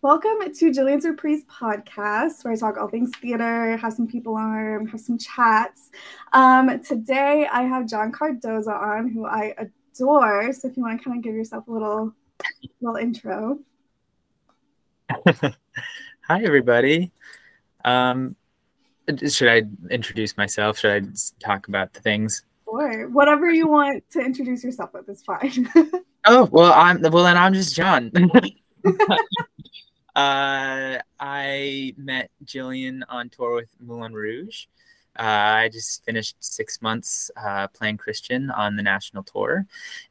Welcome to Jillian's Reprise podcast, where I talk all things theater, have some people on, have some chats. Um, today I have John Cardoza on, who I adore. So if you want to kind of give yourself a little little intro. Hi, everybody. Um, should I introduce myself? Should I talk about the things? Or whatever you want to introduce yourself with is fine. oh well, I'm well then. I'm just John. uh, I met Jillian on tour with Moulin Rouge. Uh, I just finished six months uh, playing Christian on the national tour,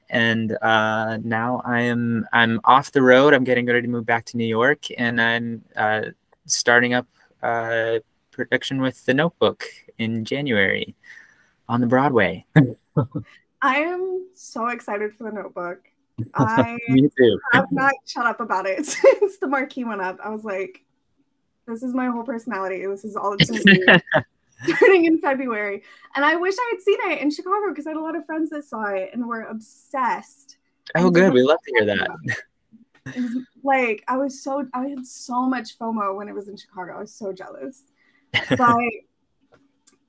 and uh, now I am I'm off the road. I'm getting ready to move back to New York, and I'm uh, starting up uh, production with The Notebook in January on the Broadway. I am so excited for The Notebook. I Me too. have not shut up about it since the marquee went up. I was like, this is my whole personality. This is all it's going to be. starting in February. And I wish I had seen it in Chicago because I had a lot of friends that saw it and were obsessed. Oh, good. We love to hear that. It was like I was so I had so much FOMO when it was in Chicago. I was so jealous. But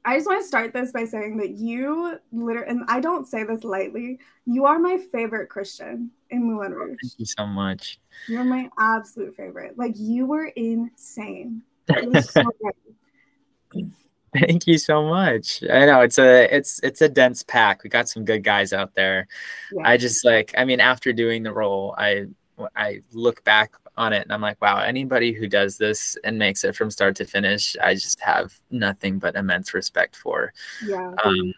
I just want to start this by saying that you literally, and I don't say this lightly, you are my favorite Christian in Moulin Rouge. Thank you so much. You're my absolute favorite. Like you were insane. It was so. Thank you so much. I know it's a it's it's a dense pack. We got some good guys out there. Yeah. I just like I mean after doing the role, I I look back on it and I'm like, wow, anybody who does this and makes it from start to finish, I just have nothing but immense respect for. Yeah. Um,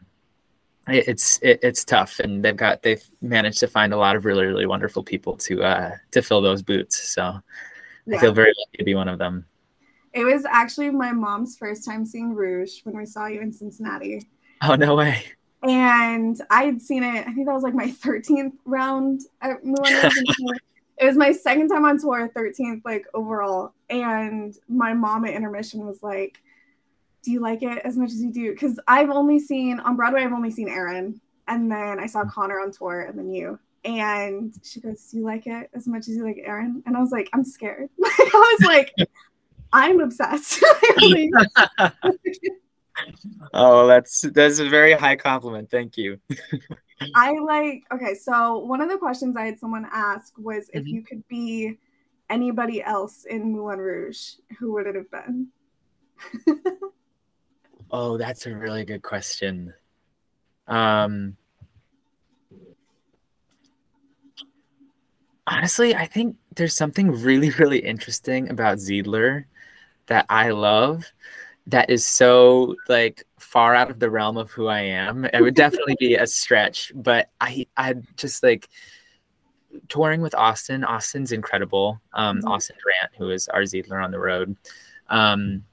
it, it's it, it's tough, and they've got they've managed to find a lot of really really wonderful people to uh to fill those boots. So I feel very lucky to be one of them. It was actually my mom's first time seeing Rouge when we saw you in Cincinnati. Oh no way! And I had seen it, I think that was like my 13th round at Moulin Rouge. and so it was my second time on tour, 13th like overall. And my mom at intermission was like, Do you like it as much as you do? Because I've only seen on Broadway, I've only seen Aaron. And then I saw Connor on tour and then you. And she goes, Do you like it as much as you like Aaron? And I was like, I'm scared. I was like, I'm obsessed. Oh, that's that's a very high compliment. Thank you. I like okay, so one of the questions I had someone ask was if Mhm. you could be anybody else in Moulin Rouge, who would it have been? Oh, that's a really good question. Um, honestly, I think there's something really, really interesting about Zidler that I love that is so like far out of the realm of who I am. It would definitely be a stretch, but I I just like touring with Austin. Austin's incredible. Um, Mhm. Austin Grant, who is our Zidler on the road. Um,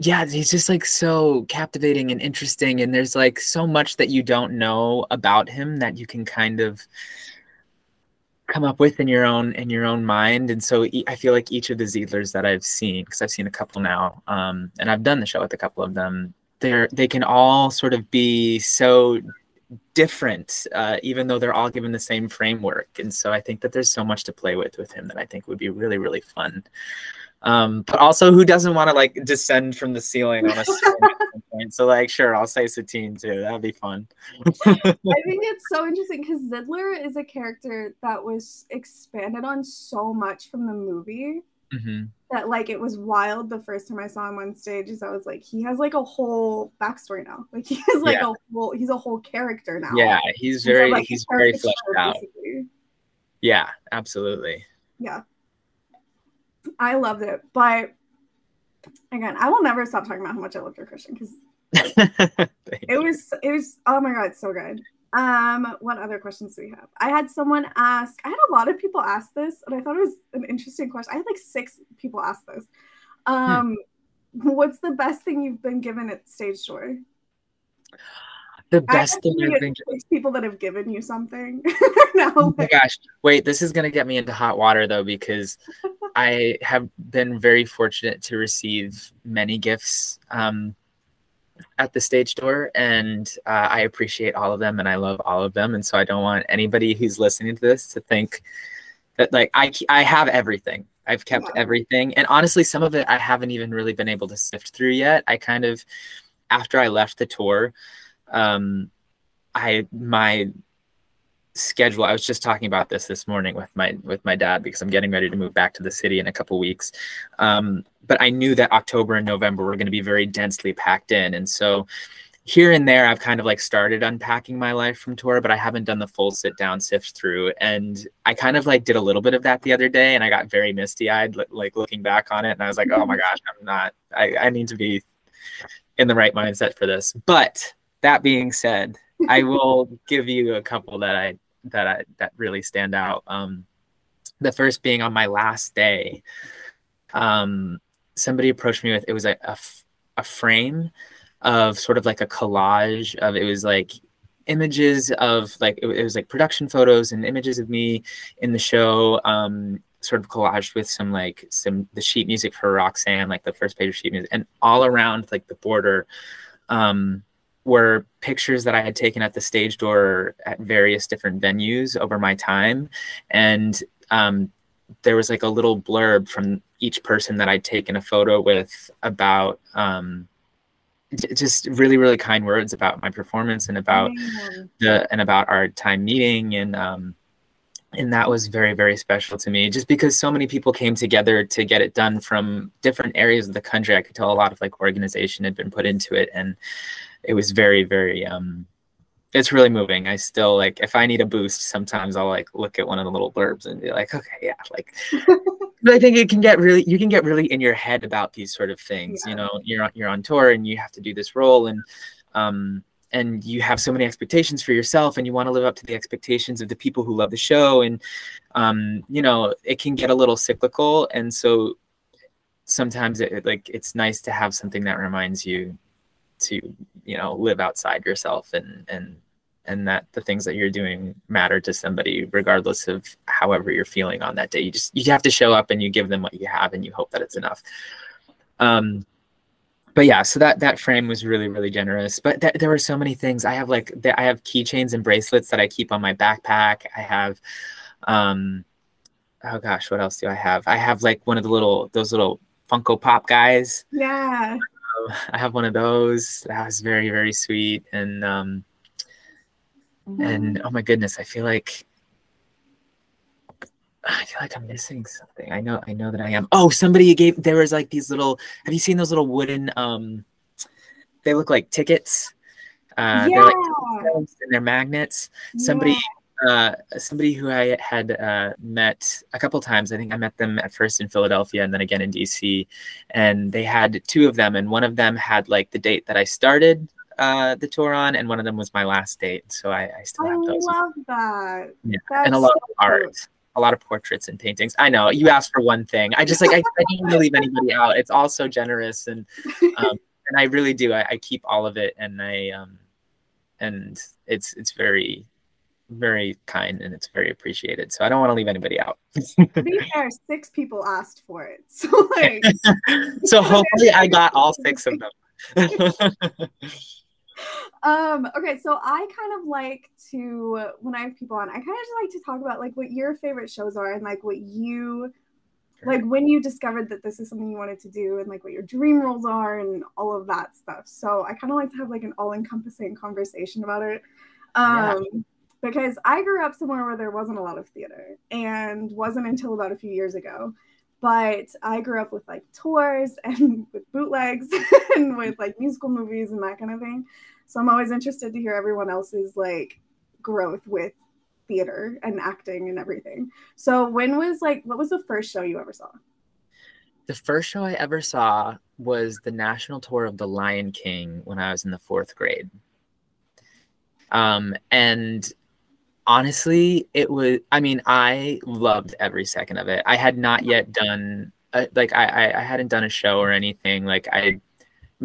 yeah, he's just like so captivating and interesting, and there's like so much that you don't know about him that you can kind of come up with in your own in your own mind. And so e- I feel like each of the Zidlers that I've seen, because I've seen a couple now, um, and I've done the show with a couple of them, they're they can all sort of be so different, uh, even though they're all given the same framework. And so I think that there's so much to play with with him that I think would be really really fun. Um, but also, who doesn't want to like descend from the ceiling on a point? So like, sure, I'll say Satine too. That'd be fun. I think it's so interesting because Zidler is a character that was expanded on so much from the movie hmm that like it was wild the first time I saw him on stage. Is I was like, he has like a whole backstory now. Like he has like Yeah. a whole he's a whole character now. Yeah, he's He's a, very like, he's very fleshed out. basically. Yeah, absolutely. Yeah. I loved it. But again, I will never stop talking about how much I loved your Christian because it was it was oh my god, so good. Um, what other questions do we have? I had someone ask, I had a lot of people ask this, and I thought it was an interesting question. I had like six people ask this. Um, what's the best thing you've been given at stage door? the best thing I've been. six people that have given you something. no, Oh my gosh! Wait, this is gonna get me into hot water though because I have been very fortunate to receive many gifts um, at the stage door, and uh, I appreciate all of them, and I love all of them, and so I don't want anybody who's listening to this to think that like I I have everything. I've kept yeah. everything, and honestly, some of it I haven't even really been able to sift through yet. I kind of after I left the tour, um, I my schedule. I was just talking about this this morning with my with my dad because i'm getting ready to move back to the city in a couple weeks. Um, but i knew that october and november were going to be very densely packed in. And so here and there i've kind of like started unpacking my life from tour but i haven't done the full sit down sift through. And i kind of like did a little bit of that the other day and i got very misty eyed like looking back on it and i was like oh my gosh i'm not i, I need to be in the right mindset for this. But that being said I will give you a couple that I that I, that really stand out. Um, the first being on my last day, um, somebody approached me with it was a, a, frame of sort of like a collage of it was like images of like it, it, was like production photos and images of me in the show um sort of collaged with some like some the sheet music for roxanne like the first page of sheet music and all around like the border um were pictures that I had taken at the stage door at various different venues over my time. And um, there was like a little blurb from each person that I'd taken a photo with about um, just really, really kind words about my performance and about the and about our time meeting. And um, and that was very very special to me just because so many people came together to get it done from different areas of the country. I could tell a lot of like organization had been put into it. And it was very very um it's really moving. I still like if I need a boost, sometimes I'll like look at one of the little blurbs and be like, okay, yeah, like. but I think it can get really, you can get really in your head about these sort of things. Yeah. You know, you're on, you're on tour and you have to do this role, and um, and you have so many expectations for yourself, and you want to live up to the expectations of the people who love the show, and um, you know, it can get a little cyclical, and so sometimes it like it's nice to have something that reminds you to you know live outside yourself and and and that the things that you're doing matter to somebody regardless of however you're feeling on that day. You just you have to show up and you give them what you have and you hope that it's enough. Um but yeah so that that frame was really really generous but th- there were so many things. I have like th- i have keychains and bracelets that i keep on my backpack. I have um oh gosh what else do i have? I have like one of the little those little funko pop guys. Yeah I have one of those. That was very, very sweet. And um, mm-hmm. and oh my goodness, I feel like I feel like I'm missing something. I know, I know that I am. Oh, somebody gave. There was like these little. Have you seen those little wooden? Um, they look like tickets. Uh, yeah. They're like and they're magnets. Somebody yeah uh, somebody who I had uh, met a couple times. I think I met them at first in Philadelphia and then again in DC. And they had two of them, and one of them had like the date that I started uh, the tour on, and one of them was my last date. So I, I still have those. I love that. Yeah, That's and a lot so of art. A lot of portraits and paintings. I know you asked for one thing. I just like I, I didn't want to leave anybody out. It's all so generous, and um, and I really do. I, I keep all of it, and I um, and it's it's very very kind and it's very appreciated. So I don't want to leave anybody out. to be fair, six people asked for it. So like So hopefully I got all six of them. um okay so i kind of like to when i have people on i kind of just like to talk about like what your favorite shows are and like what you like when you discovered that this is something you wanted to do and like what your dream roles are and all of that stuff so i kind of like to have like an all-encompassing conversation about it um yeah because I grew up somewhere where there wasn't a lot of theater and wasn't until about a few years ago. But I grew up with like tours and with bootlegs and with like musical movies and that kind of thing. So I'm always interested to hear everyone else's like growth with theater and acting and everything. So when was like what was the first show you ever saw? The first show I ever saw was the national tour of The Lion King when I was in the fourth grade. Um, and honestly, it was. I mean, I loved every second of it. I had not yet done a, like I, I hadn't done a show or anything. Like I,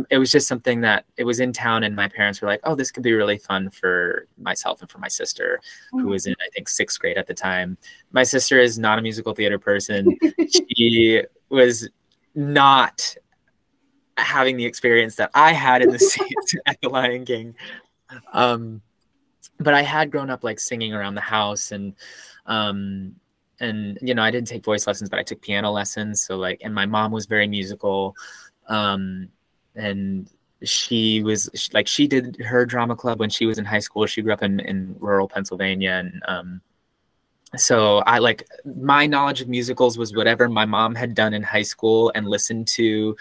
it was just something that it was in town, and my parents were like, "Oh, this could be really fun for myself and for my sister, who was in I think sixth grade at the time." My sister is not a musical theater person. she was not having the experience that I had in the seats at the Lion King. Um, but I had grown up like singing around the house and um and you know i didn't take voice lessons but i took piano lessons. So like and my mom was very musical um and she was like she did her drama club when she was in high school. She grew up in in rural pennsylvania and um so i like my knowledge of musicals was whatever my mom had done in high school and listened to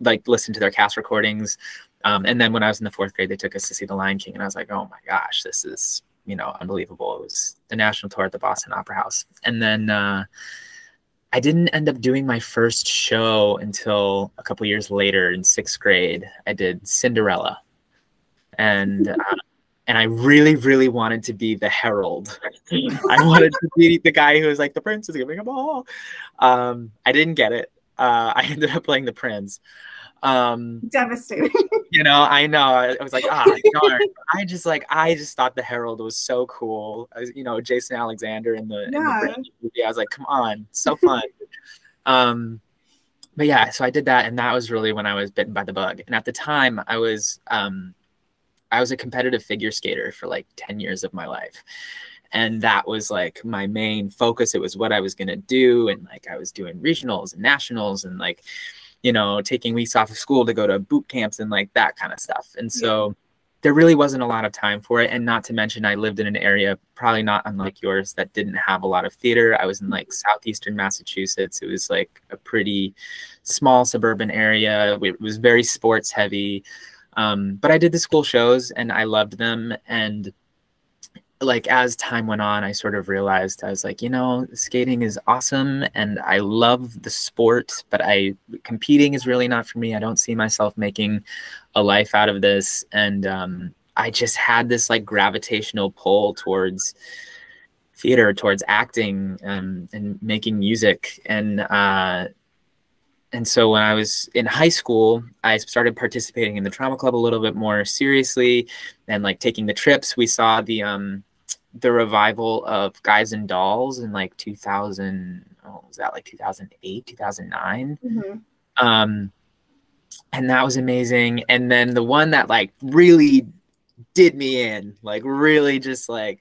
like listen to their cast recordings um, and then when i was in the fourth grade they took us to see the lion king and i was like oh my gosh this is you know unbelievable it was the national tour at the boston opera house and then uh, i didn't end up doing my first show until a couple years later in sixth grade i did cinderella and uh, and I really, really wanted to be the herald. I wanted to be the guy who was like, the prince is giving a ball. Um, I didn't get it. Uh, I ended up playing the prince. Um, Devastating. you know, I know. I, I was like, ah, darn. I just like, I just thought the herald was so cool. you know, Jason Alexander in the, yeah. in the movie. I was like, come on, so fun. um, but yeah, so I did that, and that was really when I was bitten by the bug. And at the time, I was um, I was a competitive figure skater for like 10 years of my life. And that was like my main focus. It was what I was going to do. And like I was doing regionals and nationals and like, you know, taking weeks off of school to go to boot camps and like that kind of stuff. And so yeah. there really wasn't a lot of time for it. And not to mention, I lived in an area probably not unlike yours that didn't have a lot of theater. I was in like southeastern Massachusetts. It was like a pretty small suburban area, it was very sports heavy. Um, but I did the school shows and I loved them. And like as time went on, I sort of realized I was like, you know, skating is awesome and I love the sport, but I competing is really not for me. I don't see myself making a life out of this. And um, I just had this like gravitational pull towards theater, towards acting um, and making music. And uh, and so when I was in high school, I started participating in the drama club a little bit more seriously and like taking the trips. We saw the um the revival of Guys and Dolls in like 2000 oh, was that like 2008, 2009. Mm-hmm. Um and that was amazing. And then the one that like really did me in, like really just like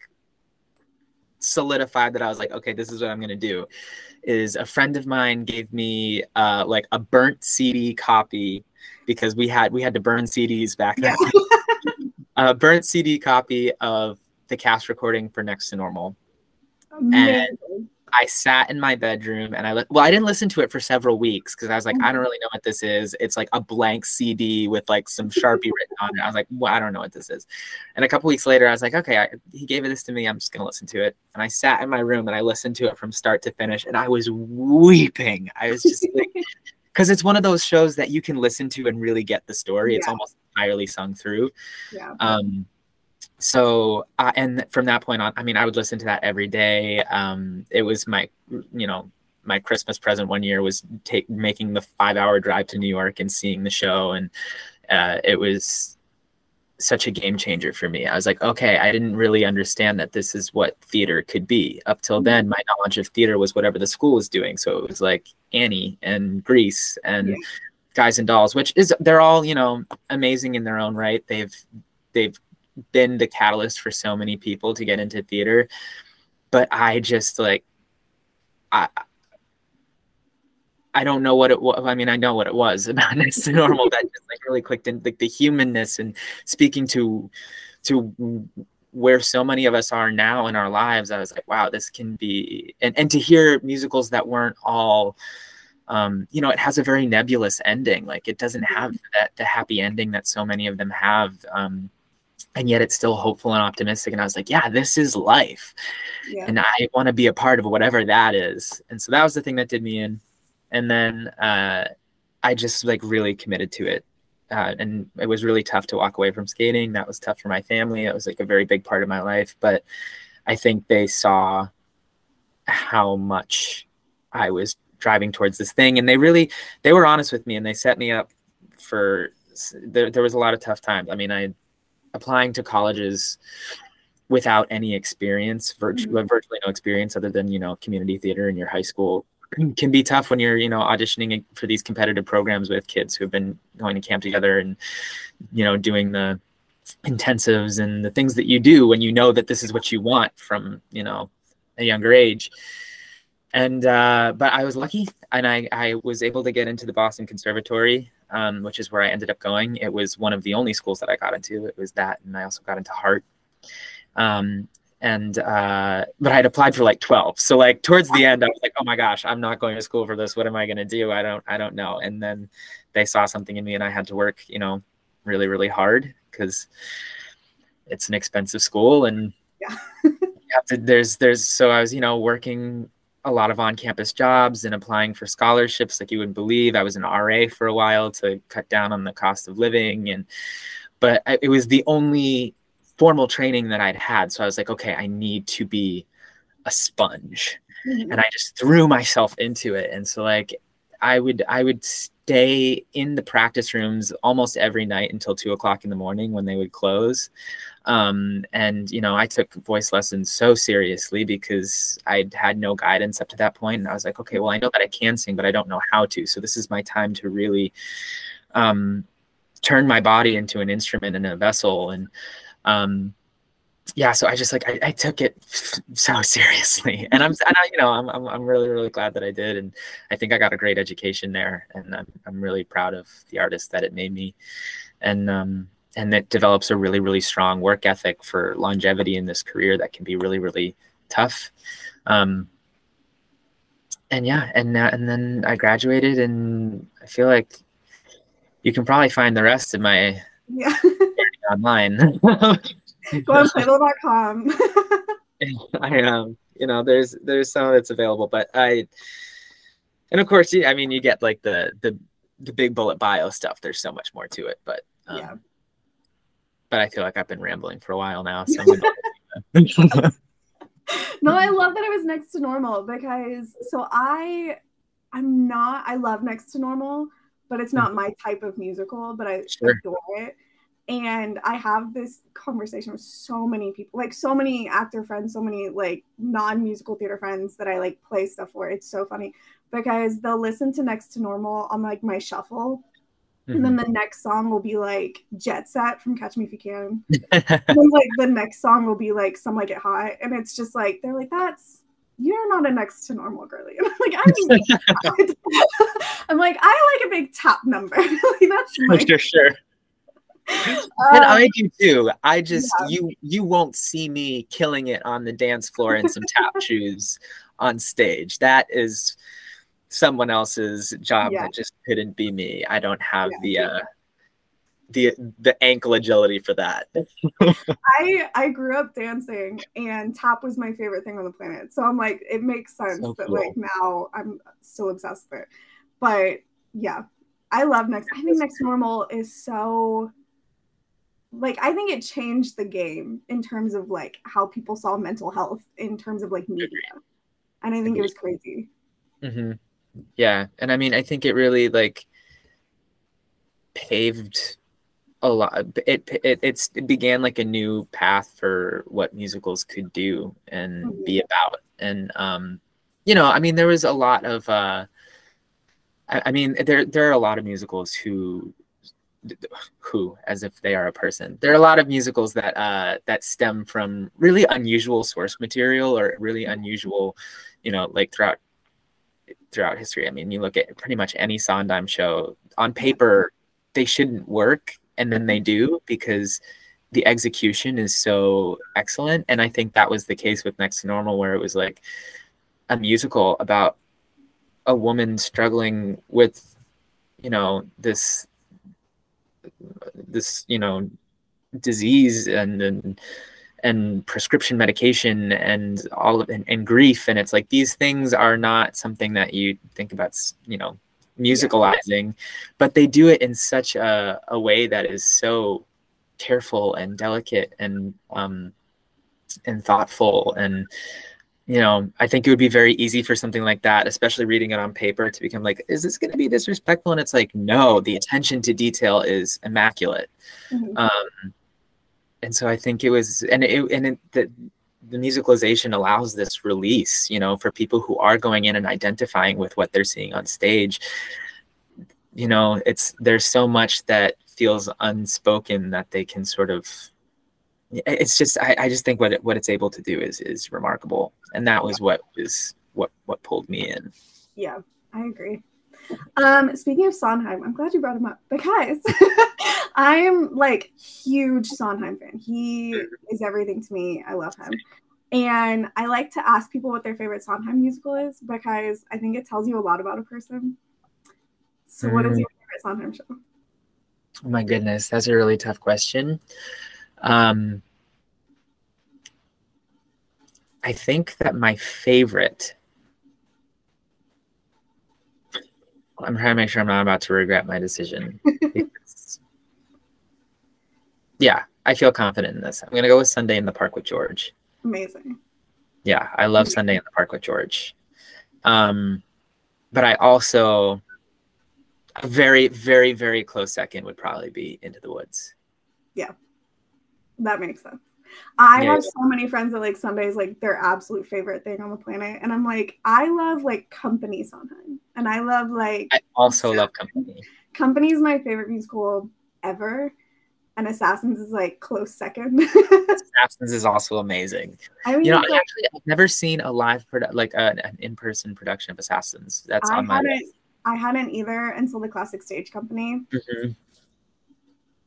solidified that I was like, okay, this is what I'm gonna do is a friend of mine gave me uh, like a burnt CD copy because we had we had to burn CDs back then. a burnt CD copy of the cast recording for Next to Normal. Amazing. And I sat in my bedroom and I li- well, I didn't listen to it for several weeks because I was like. I don't mm-hmm. really know what this is. It's like a blank CD with like some Sharpie written on it. I was like, well, I don't know what this is. And a couple weeks later, I was like, okay, I, he gave this to me. I'm just gonna listen to it. And I sat in my room and I listened to it from start to finish, and I was weeping. I was just like, because it's one of those shows that you can listen to and really get the story. Yeah. It's almost entirely sung through. Yeah. Um, so uh, and from that point on i mean i would listen to that every day. Um, it was my you know my christmas present one year was take making the five hour drive to new york and seeing the show. And uh, it was such a game changer for me. I was like okay i didn't really understand that this is what theater could be. Up till then my knowledge of theater was whatever the school was doing. So it was like annie and grease and yeah. guys and dolls which is they're all you know amazing in their own right. They've they've been the catalyst for so many people to get into theater but i just like i i don't know what it was i mean i know what it was about next to normal that just like really clicked in like the humanness and speaking to to where so many of us are now in our lives i was like wow this can be and, and to hear musicals that weren't all um, you know, it has a very nebulous ending. Like it doesn't have that the happy ending that so many of them have. Um, and yet it's still hopeful and optimistic and i was like yeah this is life. Yeah. and i want to be a part of whatever that is. And so that was the thing that did me in. And then uh, i just like really committed to it. Uh, and it was really tough to walk away from skating. That was tough for my family. It was like a very big part of my life. But i think they saw how much i was driving towards this thing. And they really they were honest with me and they set me up for there, there was a lot of tough times. I mean i applying to colleges without any experience, virtu- mm-hmm. virtually no experience other than you know community theater in your high school can be tough when you're you know auditioning for these competitive programs with kids who have been going to camp together and you know doing the intensives and the things that you do when you know that this is what you want from you know a younger age and uh, but I was lucky, and I I was able to get into the Boston Conservatory, um, which is where I ended up going. It was one of the only schools that I got into. It was that, and I also got into Hartt. Um, and uh, but I had applied for like 12. So like towards the end, I was like, oh my gosh, I'm not going to school for this. What am I going to do? I don't I don't know. And then they saw something in me, and I had to work, you know, really really hard because it's an expensive school and yeah. to, there's there's so I was you know working a lot of on-campus jobs and applying for scholarships like you wouldn't believe. I was an RA for a while to cut down on the cost of living and but it was the only formal training that I'd had. So I was like, okay, I need to be a sponge. Mm-hmm. And I just threw myself into it. And so like I would I would stay in the practice rooms almost every night until two o'clock in the morning when they would close. Um, and you know, I took voice lessons so seriously because I'd had no guidance up to that point, and I was like, okay, well, I know that I can sing, but I don't know how to. So this is my time to really um, turn my body into an instrument and a vessel. And um, yeah, so I just like I, I, took it so seriously, and I'm, and I, you know, I'm, I'm, I'm really, really glad that I did, and I think I got a great education there, and I'm, I'm really proud of the artist that it made me, and um, and that develops a really really strong work ethic for longevity in this career that can be really really tough. Um, and yeah and uh, and then i graduated and i feel like you can probably find the rest of my yeah. online. Go on playbill.com i um you know there's there's some that's available but i and of course i mean you get like the the the big bullet bio stuff. There's so much more to it but um, yeah but I feel like I've been rambling for a while now. So no, I love that it was next to normal because so I I'm not I love next to normal, but it's not mm. my type of musical, but I sure. adore it. And I have this conversation with so many people, like so many actor friends, so many like non-musical theater friends that I like play stuff for. It's so funny because they'll listen to Next to Normal on like my shuffle. And then mm-hmm. the next song will be like Jet Set from Catch Me If You Can. and then, like the next song will be like Some Like It Hot. And it's just like they're like, that's you're not a next to normal girly. And I'm like, I'm, I'm like, I like a big top number. like, that's my- sure, sure. Um, and I do too. I just yeah. you you won't see me killing it on the dance floor in some tap shoes on stage. That is someone else's job yeah. that just couldn't be me. I don't have yeah. the uh the the ankle agility for that. I I grew up dancing and tap was my favorite thing on the planet. So I'm like it makes sense so that cool. like now I'm still obsessed with it. But yeah, I love next I think next normal is so like I think it changed the game in terms of like how people saw mental health in terms of like media. And I think it was crazy. Mm-hmm yeah and i mean i think it really like paved a lot it it it's it began like a new path for what musicals could do and mm-hmm. be about and um you know i mean there was a lot of uh I, I mean there there are a lot of musicals who who as if they are a person there are a lot of musicals that uh that stem from really unusual source material or really unusual you know like throughout throughout history. I mean, you look at pretty much any Sondheim show on paper, they shouldn't work, and then they do because the execution is so excellent. And I think that was the case with Next to Normal, where it was like a musical about a woman struggling with, you know, this this you know disease and and and prescription medication and all of and, and, grief. And it's like these things are not something that you think about you know musicalizing but they do it in such a, a way that is so careful and delicate and um and thoughtful. And you know i think it would be very easy for something like that especially reading it on paper to become like is this going to be disrespectful? And it's like no the attention to detail is immaculate. Mm-hmm. um and so I think it was, and it, and it, the, the musicalization allows this release, you know, for people who are going in and identifying with what they're seeing on stage. You know, it's there's so much that feels unspoken that they can sort of. It's just I, I just think what it, what it's able to do is is remarkable, and that was what was what what pulled me in. Yeah, I agree. Um, speaking of Sondheim, I'm glad you brought him up because I'm like huge Sondheim fan. He is everything to me. I love him. And I like to ask people what their favorite Sondheim musical is because I think it tells you a lot about a person. So, what is Mm. your favorite Sondheim show? Oh my goodness, that's a really tough question. Um, I think that my favorite. I'm trying to make sure I'm not about to regret my decision. yeah, I feel confident in this. I'm gonna go with Sunday in the Park with George. Amazing. Yeah, I love Sunday in the Park with George. Um, but I also a very, very, very close second would probably be Into the Woods. Yeah, that makes sense. I Yeah, have yeah. so many friends that like Sunday is like their absolute favorite thing on the planet. And I'm like, I love like company Sondheim. And I love like I also love Company. Company is my favorite musical ever. And Assassins is like close second. Assassins is also amazing. I mean, You know, like, actually I've never seen a live produ- like an, an in-person production of Assassins. That's I on my list. I hadn't either until the classic stage company. Mhm.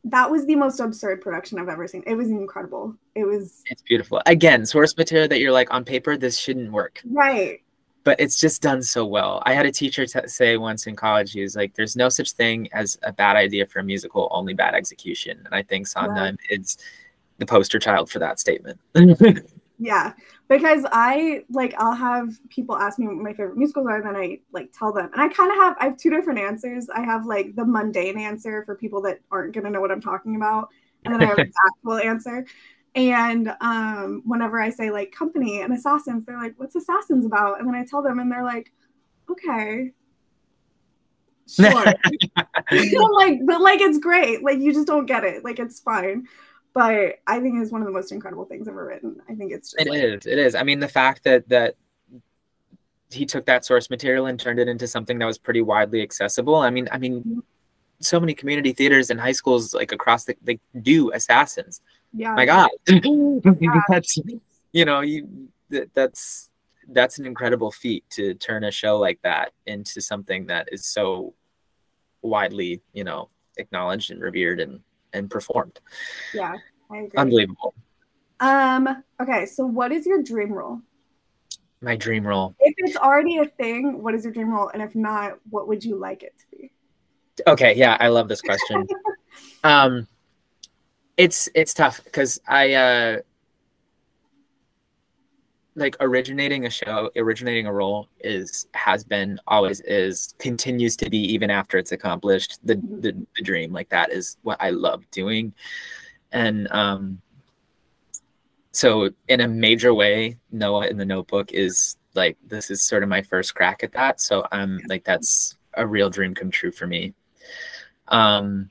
That was the most absurd production I've ever seen. It was incredible. It was It's beautiful. Again, source material that you're like on paper, this shouldn't work, right. but it's just done so well. I had a teacher t- say once in college, he was like, "There's no such thing as a bad idea for a musical, only bad execution." And I think Sondheim is the poster child for that statement. Yeah, because I like I'll have people ask me what my favorite musicals are, and then I like tell them, and I kind of have I have two different answers. I have like the mundane answer for people that aren't gonna know what I'm talking about, and then I have an actual answer. And um, whenever I say like company and assassins, they're like, "What's assassins about?" And then I tell them, and they're like, "Okay." Sure. like, but like, it's great. Like, you just don't get it. Like, it's fine. But I think it's one of the most incredible things ever written. I think it's just It like, is. It is. I mean, the fact that that he took that source material and turned it into something that was pretty widely accessible. I mean, I mean, mm-hmm. so many community theaters and high schools like across the they do assassins. yeah. My God, that's you know you that, that's that's an incredible feat to turn a show like that into something that is so widely you know acknowledged and revered and and performed. Yeah, I agree. Unbelievable. Um, okay, so what is your dream role? My dream role. If it's already a thing, what is your dream role? And if not, what would you like it to be? Okay, yeah, I love this question. um it's it's tough because I uh like originating a show, originating a role is has been always is continues to be even after it's accomplished the the, the dream. Like that is what I love doing. And um so in a major way, Noah in the notebook is like this is sort of my first crack at that. So I'm like that's a real dream come true for me. Um,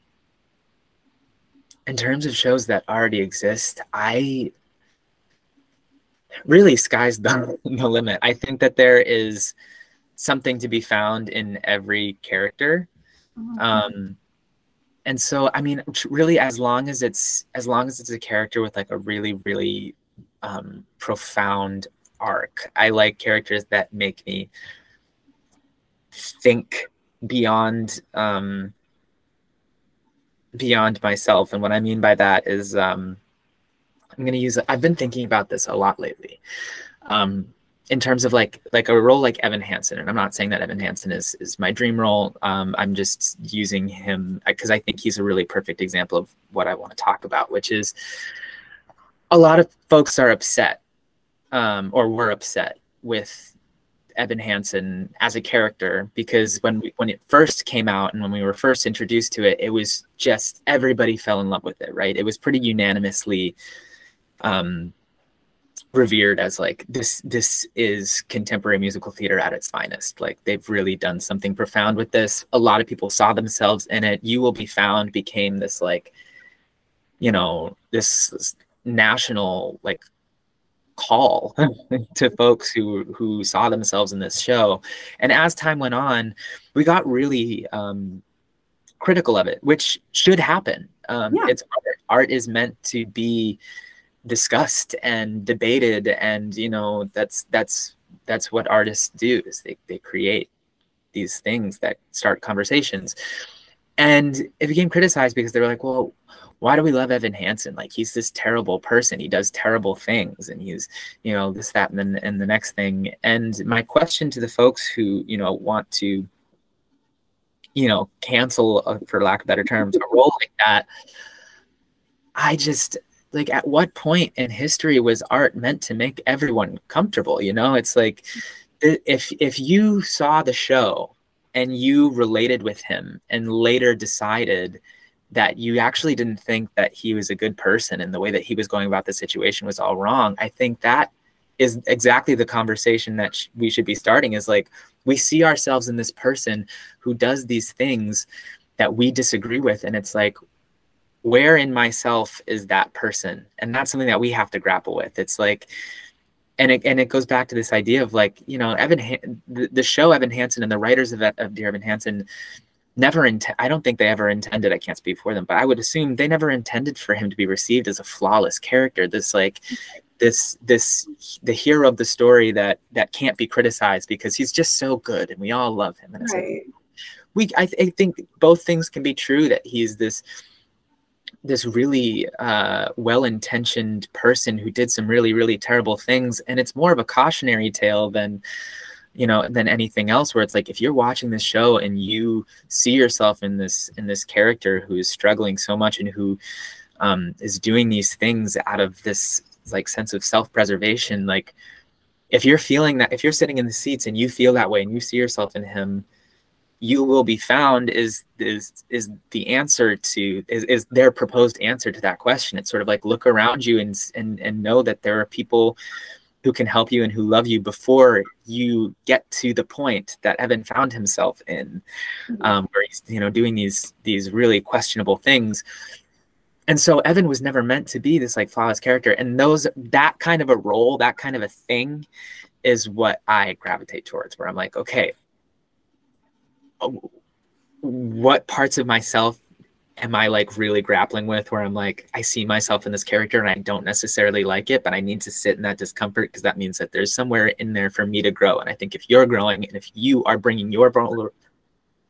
in terms of shows that already exist, I really sky's the, the limit. I think that there is something to be found in every character. Um, and so, I mean, really, as long as it's as long as it's a character with like a really, really um, profound arc, I like characters that make me think beyond um, beyond myself. And what I mean by that is um, I'm going to use. I've been thinking about this a lot lately. Um, in terms of like like a role like Evan Hansen, and I'm not saying that Evan Hansen is is my dream role. Um, I'm just using him because I think he's a really perfect example of what I want to talk about, which is a lot of folks are upset um, or were upset with Evan Hansen as a character because when we, when it first came out and when we were first introduced to it, it was just everybody fell in love with it, right? It was pretty unanimously um, revered as like this this is contemporary musical theater at its finest. Like they've really done something profound with this. A lot of people saw themselves in it. You Will Be Found became this like, you know, this, this national like call to folks who who saw themselves in this show and as time went on we got really um critical of it which should happen um Yeah. it's art. art is meant to be discussed and debated and you know that's that's that's what artists do is they, they create these things that start conversations. And it became criticized because they were like well why do we love evan hansen? Like he's this terrible person. He does terrible things and he's you know this that and then and the next thing. And my question to the folks who you know want to you know cancel uh, for lack of better terms a role like that i just like at what point in history was art meant to make everyone comfortable you know? It's like if if you saw the show and you related with him and later decided that you actually didn't think that he was a good person and the way that he was going about the situation was all wrong i think that is exactly the conversation that sh- we should be starting is like we see ourselves in this person who does these things that we disagree with and it's like where in myself is that person? And that's something that we have to grapple with. It's like and it, and it goes back to this idea of like you know evan Han- the, the show evan hansen and the writers of, of dear evan hansen never int- i don't think they ever intended i can't speak for them but i would assume they never intended for him to be received as a flawless character this like this this the hero of the story that that can't be criticized because he's just so good and we all love him. And right. like, we I, th- I think both things can be true that he's this this really uh, well-intentioned person who did some really really terrible things and it's more of a cautionary tale than you know than anything else where it's like if you're watching this show and you see yourself in this in this character who is struggling so much and who um, is doing these things out of this like sense of self-preservation like if you're feeling that if you're sitting in the seats and you feel that way and you see yourself in him you will be found is is is the answer to is, is their proposed answer to that question it's sort of like look around you and and and know that there are people who can help you and who love you before you get to the point that Evan found himself in, mm-hmm. um, where he's you know doing these these really questionable things. And so Evan was never meant to be this like flawless character, and those that kind of a role, that kind of a thing, is what I gravitate towards. Where I'm like, okay, what parts of myself am I like really grappling with where I'm like, I see myself in this character and I don't necessarily like it, but I need to sit in that discomfort because that means that there's somewhere in there for me to grow. And I think if you're growing and if you are bringing your vulner-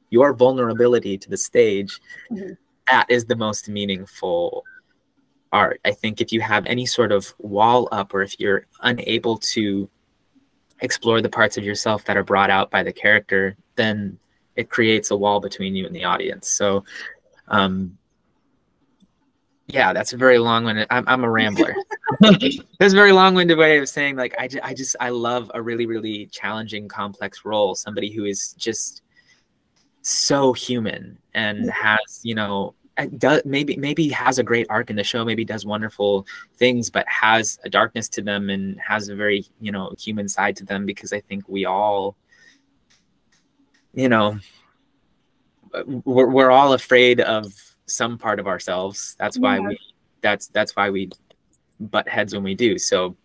your vulnerability to the stage, mm-hmm. that is the most meaningful art. I think if you have any sort of wall up or if you're unable to explore the parts of yourself that are brought out by the character, then it creates a wall between you and the audience. So, um, yeah, that's a very long-winded. I'm, I'm a rambler. that's a very long-winded way of saying like I, I just I love a really really challenging, complex role. Somebody who is just so human and has you know does maybe maybe has a great arc in the show maybe does wonderful things but has a darkness to them and has a very you know human side to them because i think we all you know, we're, we're all afraid of some part of ourselves. That's why yeah. we, that's, that's why we butt heads when we do. So,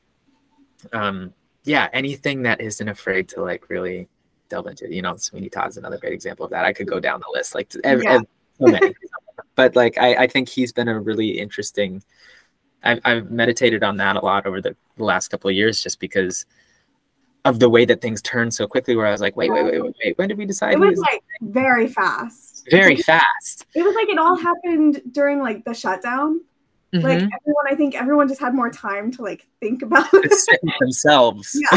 um, yeah, anything that isn't afraid to like really delve into, you know, Sweeney Todd's another great example of that. I could go down the list, like every, yeah. so many. but like, I, I think he's been a really interesting, I've, I've meditated on that a lot over the last couple of years, just because of the way that things turn so quickly where I was like, wait, wait, wait, wait, wait. When did we decide? It was like very fast. Very fast. It was like it all happened during like the shutdown. Mm-hmm. Like everyone, I think everyone just had more time to like think about to sit with themselves.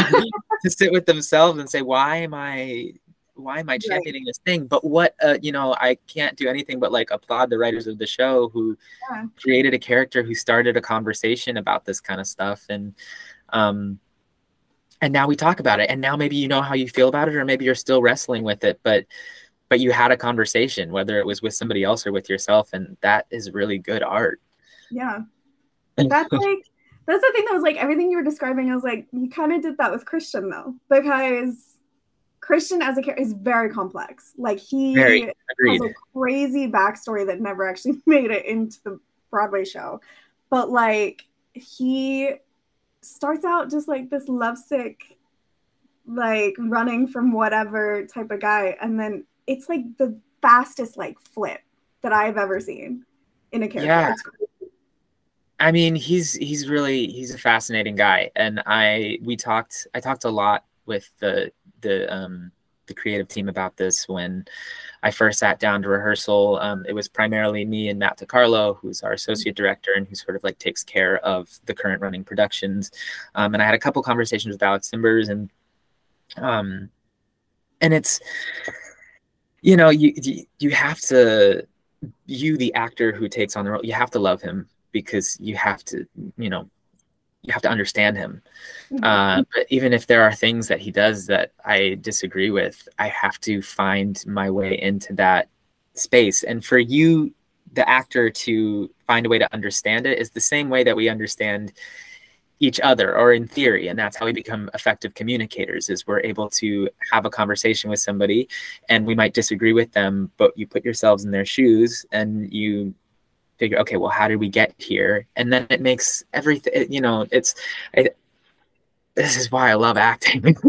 To sit with themselves and say, why am I why am I championing right. this thing? But what uh, you know, I can't do anything but like applaud the writers of the show who yeah. created a character who started a conversation about this kind of stuff and um and now we talk about it. And now maybe you know how you feel about it or maybe you're still wrestling with it but but you had a conversation whether it was with somebody else or with yourself and that is really good art. Yeah. That's like that's the thing that was like everything you were describing i was like you kind of did that with christian though because christian as a character is very complex. Like he very, has a crazy backstory that never actually made it into the broadway show. But like he starts out just like this lovesick, like running from whatever type of guy. And then it's like the fastest like flip that I've ever seen in a character. Yeah. I mean, he's he's really he's a fascinating guy, and I we talked I talked a lot with the the um, the creative team about this when I first sat down to rehearsal. Um, it was primarily me and Matt DiCarlo, who's our associate director and who sort of like takes care of the current running productions. Um, and I had a couple conversations with Alex Timbers and um, and it's you know you you have to you the actor who takes on the role you have to love him because you have to you know you have to understand him. Mm-hmm. Uh, but even if there are things that he does that I disagree with, I have to find my way into that space. And for you, the actor, to find a way to understand it is the same way that we understand each other or in theory and that's how we become effective communicators is we're able to have a conversation with somebody and we might disagree with them but you put yourselves in their shoes and you figure okay well how did we get here? And then it makes everything you know it's it, this is why i love acting.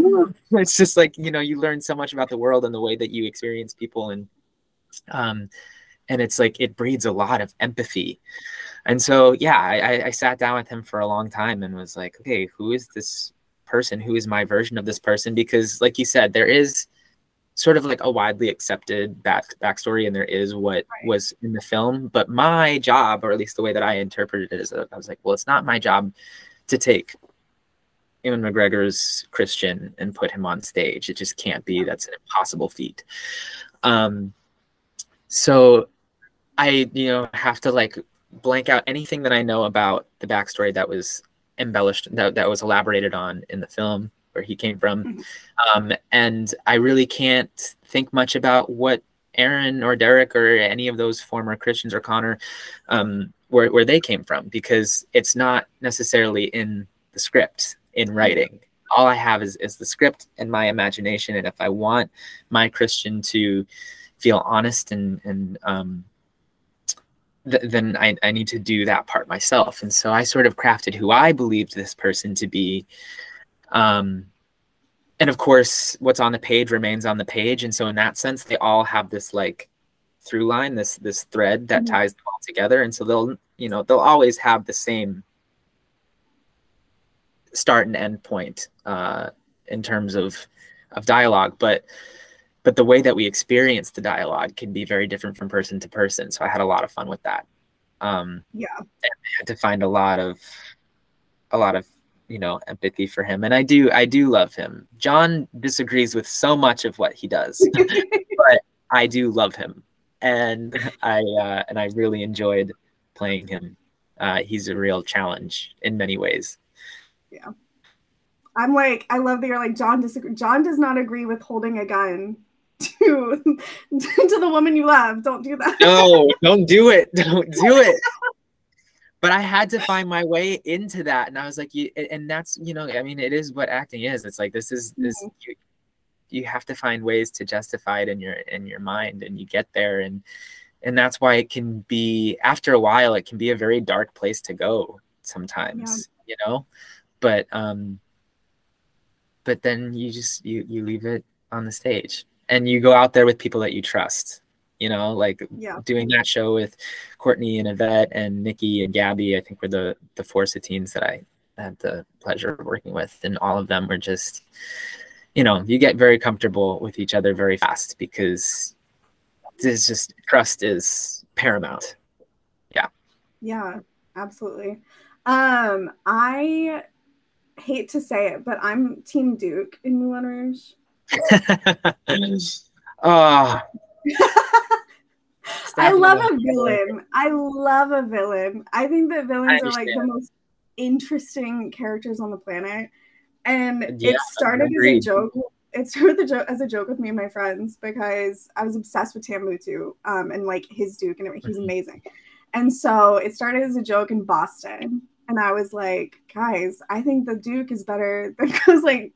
It's just like you know you learn so much about the world and the way that you experience people and um and it's like it breeds a lot of empathy. And so yeah I, I sat down with him for a long time and was like okay who is this person? Who is my version of this person? Because like you said there is sort of like a widely accepted back backstory, and there is what right. was in the film. But my job, or at least the way that I interpreted it, is that I was like, well, it's not my job to take Ewan McGregor's Christian and put him on stage. It just can't be. That's an impossible feat. Um, so I, you know, have to like blank out anything that I know about the backstory that was embellished, that, that was elaborated on in the film where he came from. Mm-hmm. Um, and I really can't think much about what Aaron or Derek or any of those former Christians or Connor, um, where, where they came from, because it's not necessarily in the script in mm-hmm. writing. All I have is, is the script and my imagination. And if I want my Christian to feel honest and, and um, th- then I, I need to do that part myself. And so I sort of crafted who I believed this person to be um, and of course, what's on the page remains on the page. And so, in that sense, they all have this like through line, this this thread that mm-hmm. ties them all together. And so they'll, you know, they'll always have the same start and end point uh, in terms of of dialogue, but but the way that we experience the dialogue can be very different from person to person. So I had a lot of fun with that. Um, yeah, I had to find a lot of a lot of you know empathy for him. And i do i do love him. John disagrees with so much of what he does but i do love him. And i uh, and i really enjoyed playing him. Uh, he's a real challenge in many ways. Yeah. I'm like i love that you're like john disagree john does not agree with holding a gun to to the woman you love. Don't do that. No don't do it. Don't do it but I had to find my way into that, and I was like, you, and that's you know, I mean, it is what acting is. It's like this is this. Mm-hmm. You, you have to find ways to justify it in your in your mind, and you get there, and and that's why it can be after a while, it can be a very dark place to go sometimes, yeah. you know, but um, but then you just you you leave it on the stage, and you go out there with people that you trust you know, like yeah. doing that show with Courtney and Yvette and Nikki and Gabby, I think were the the four Satines that I had the pleasure of working with. And all of them were just, you know, you get very comfortable with each other very fast because there's just trust is paramount. Yeah. Yeah, absolutely. Um, I hate to say it, but I'm Team Duke in Moulin Rouge. oh, I love a villain. I love a villain. I think that villains are like the most interesting characters on the planet. And yeah, it started as a joke. It started joke, as a joke with me and my friends because I was obsessed with Tam Mutu um, and like his Duke and. He's mm-hmm. amazing. And so it started as a joke in Boston. And I was like, guys, I think the Duke is better. Because like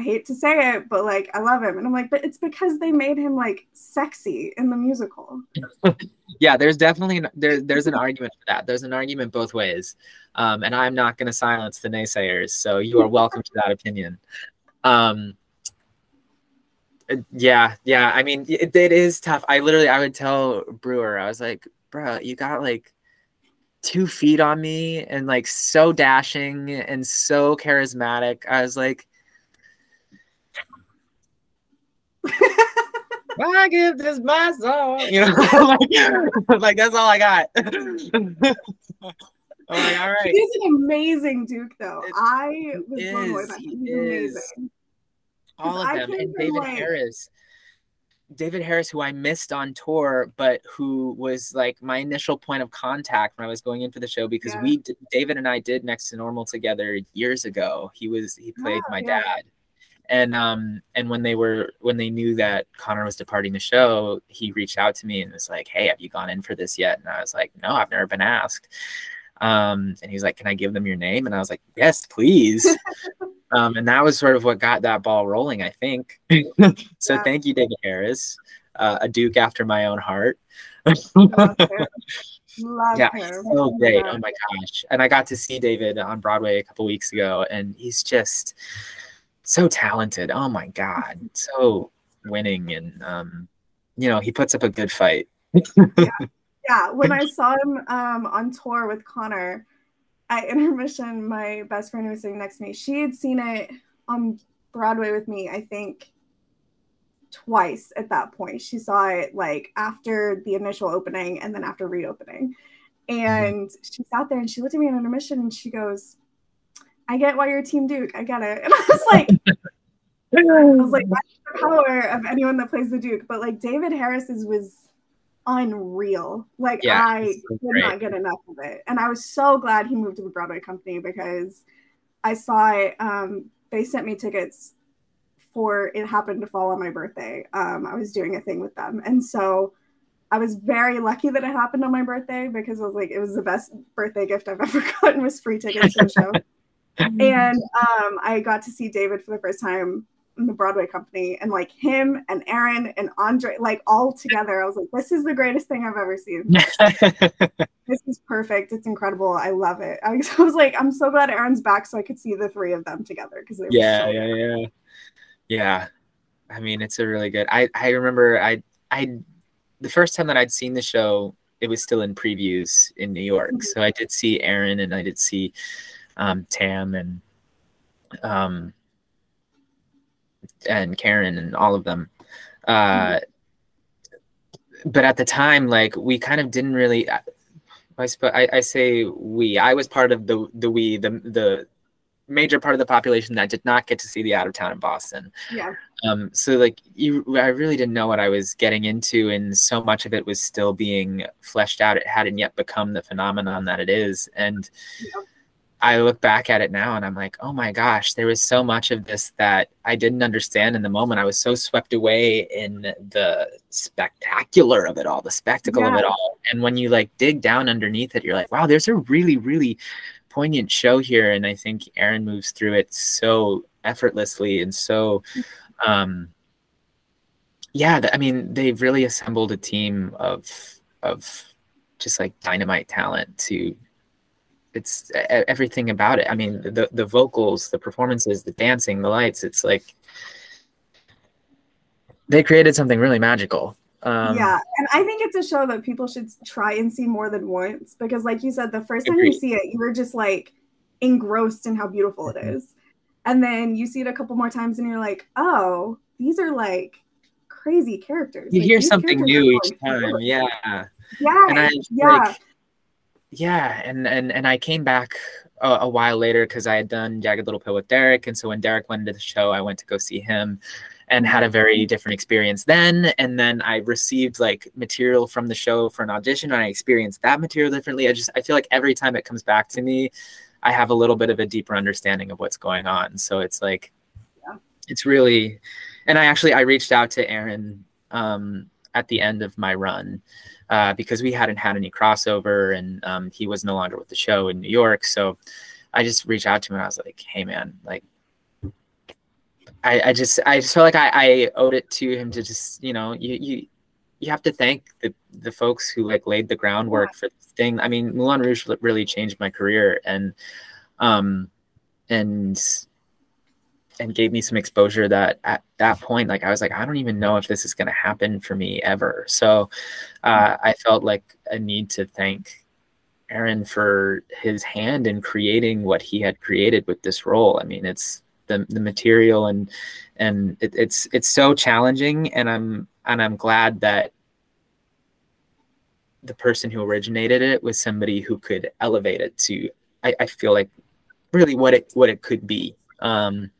I hate to say it, but like I love him. And I'm like, but it's because they made him like sexy in the musical. yeah, there's definitely there, there's an argument for that. There's an argument both ways. Um, and I'm not gonna silence the naysayers. So you are welcome to that opinion. Um, yeah, yeah. I mean, it, it is tough. I literally I would tell Brewer, I was like, bro, you got like two feet on me and like so dashing and so charismatic. I was like, I give this my song. You know, like, like that's all I got. I'm like, all right. He's an amazing Duke, though. It I was blown away by him. He's amazing. All of them, and David like, Harris. David Harris, who I missed on tour, but who was like my initial point of contact when I was going in for the show because yeah. we, did, David and I, did Next to Normal together years ago. He was he played oh, my yeah. dad, and um and when they were when they knew that Connor was departing the show, he reached out to me and was like, "Hey, have you gone in for this yet?" And I was like, "No, I've never been asked." Um, and he's like, "Can I give them your name?" And I was like, "Yes, please." um, and that was sort of what got that ball rolling, I think. so yeah. thank you, David Harris, uh, a Duke after my own heart. Love yeah, so great. Oh my gosh. And I got to see David on Broadway a couple weeks ago, and he's just so talented. Oh my god, so winning and um, you know he puts up a good fight. yeah. yeah, when I saw him um, on tour with Connor at intermission, my best friend who was sitting next to me, she had seen it on Broadway with me. I think twice at that point. She saw it like after the initial opening and then after reopening. Mm-hmm. And mm-hmm. she sat there and she looked at me in intermission and she goes, I get why you're Team Duke. I get it. And I was like, I was like, that's the power of anyone that plays the Duke. But like David Harris's was unreal. Like yeah, I so could not get enough of it. And I was so glad he moved to the Broadway company because I saw it. Um, they sent me tickets for it happened to fall on my birthday. Um, I was doing a thing with them. And so I was very lucky that it happened on my birthday because I was like, it was the best birthday gift I've ever gotten was free tickets to the show. and um, I got to see David for the first time in the Broadway company, and like him and Aaron and Andre, like all together. I was like, this is the greatest thing I've ever seen. this is perfect. It's incredible. I love it. I was, I was, like, I'm so glad Aaron's back, so I could see the three of them together because yeah, so yeah, yeah, yeah. I mean, it's a really good. I I remember I I the first time that I'd seen the show, it was still in previews in New York. Mm-hmm. So I did see Aaron and I did see um, Tam and um, and Karen and all of them. Uh. But at the time, like we kind of didn't really. I, I, I say we. I was part of the the we the the major part of the population that did not get to see the out of town in Boston. Yeah. Um, so like you, I really didn't know what I was getting into, and so much of it was still being fleshed out. It hadn't yet become the phenomenon that it is, and yeah. I look back at it now and I'm like, oh my gosh, there was so much of this that I didn't understand in the moment. I was so swept away in the spectacular of it all, the spectacle yeah. of it all. And when you like dig down underneath it, you're like, wow, there's a really, really poignant show here. And I think Aaron moves through it so effortlessly and so, um, yeah, I mean, they've really assembled a team of, of just like dynamite talent to it's everything about it. I mean, the the vocals, the performances, the dancing, the lights. It's like they created something really magical. Um, yeah, and I think it's a show that people should try and see more than once because, like you said, the first time Agreed. you see it, you're just like engrossed in how beautiful it mm-hmm. and then you see it a couple more times, and you're like, oh, these are like crazy characters. You like, hear something new each time. Yeah. Yeah. And I, yeah. Like, yeah and and and i came back a, a while later because i had done jagged little pill with derek and so when derek went into the show i went to go see him and had a very different experience then and then i received like material from the show for an audition and i experienced that material differently i just i feel like every time it comes back to me i have a little bit of a deeper understanding of what's going on so it's like yeah. it's really and i actually i reached out to aaron um, at the end of my run uh, because we hadn't had any crossover and um, he was no longer with the show in New York. So I just reached out to him and I was like, hey man, like I, I just I just felt like I, I owed it to him to just, you know, you you you have to thank the, the folks who like laid the groundwork for this thing. I mean, Moulin Rouge really changed my career and um and and gave me some exposure that at that point like i was like i don't even know if this is going to happen for me ever. So uh, i felt like a need to thank aaron for his hand in creating what he had created with this role. I mean it's the, the material and and it, it's it's so challenging and i'm and i'm glad that the person who originated it was somebody who could elevate it to i, I feel like really what it what it could be. Um.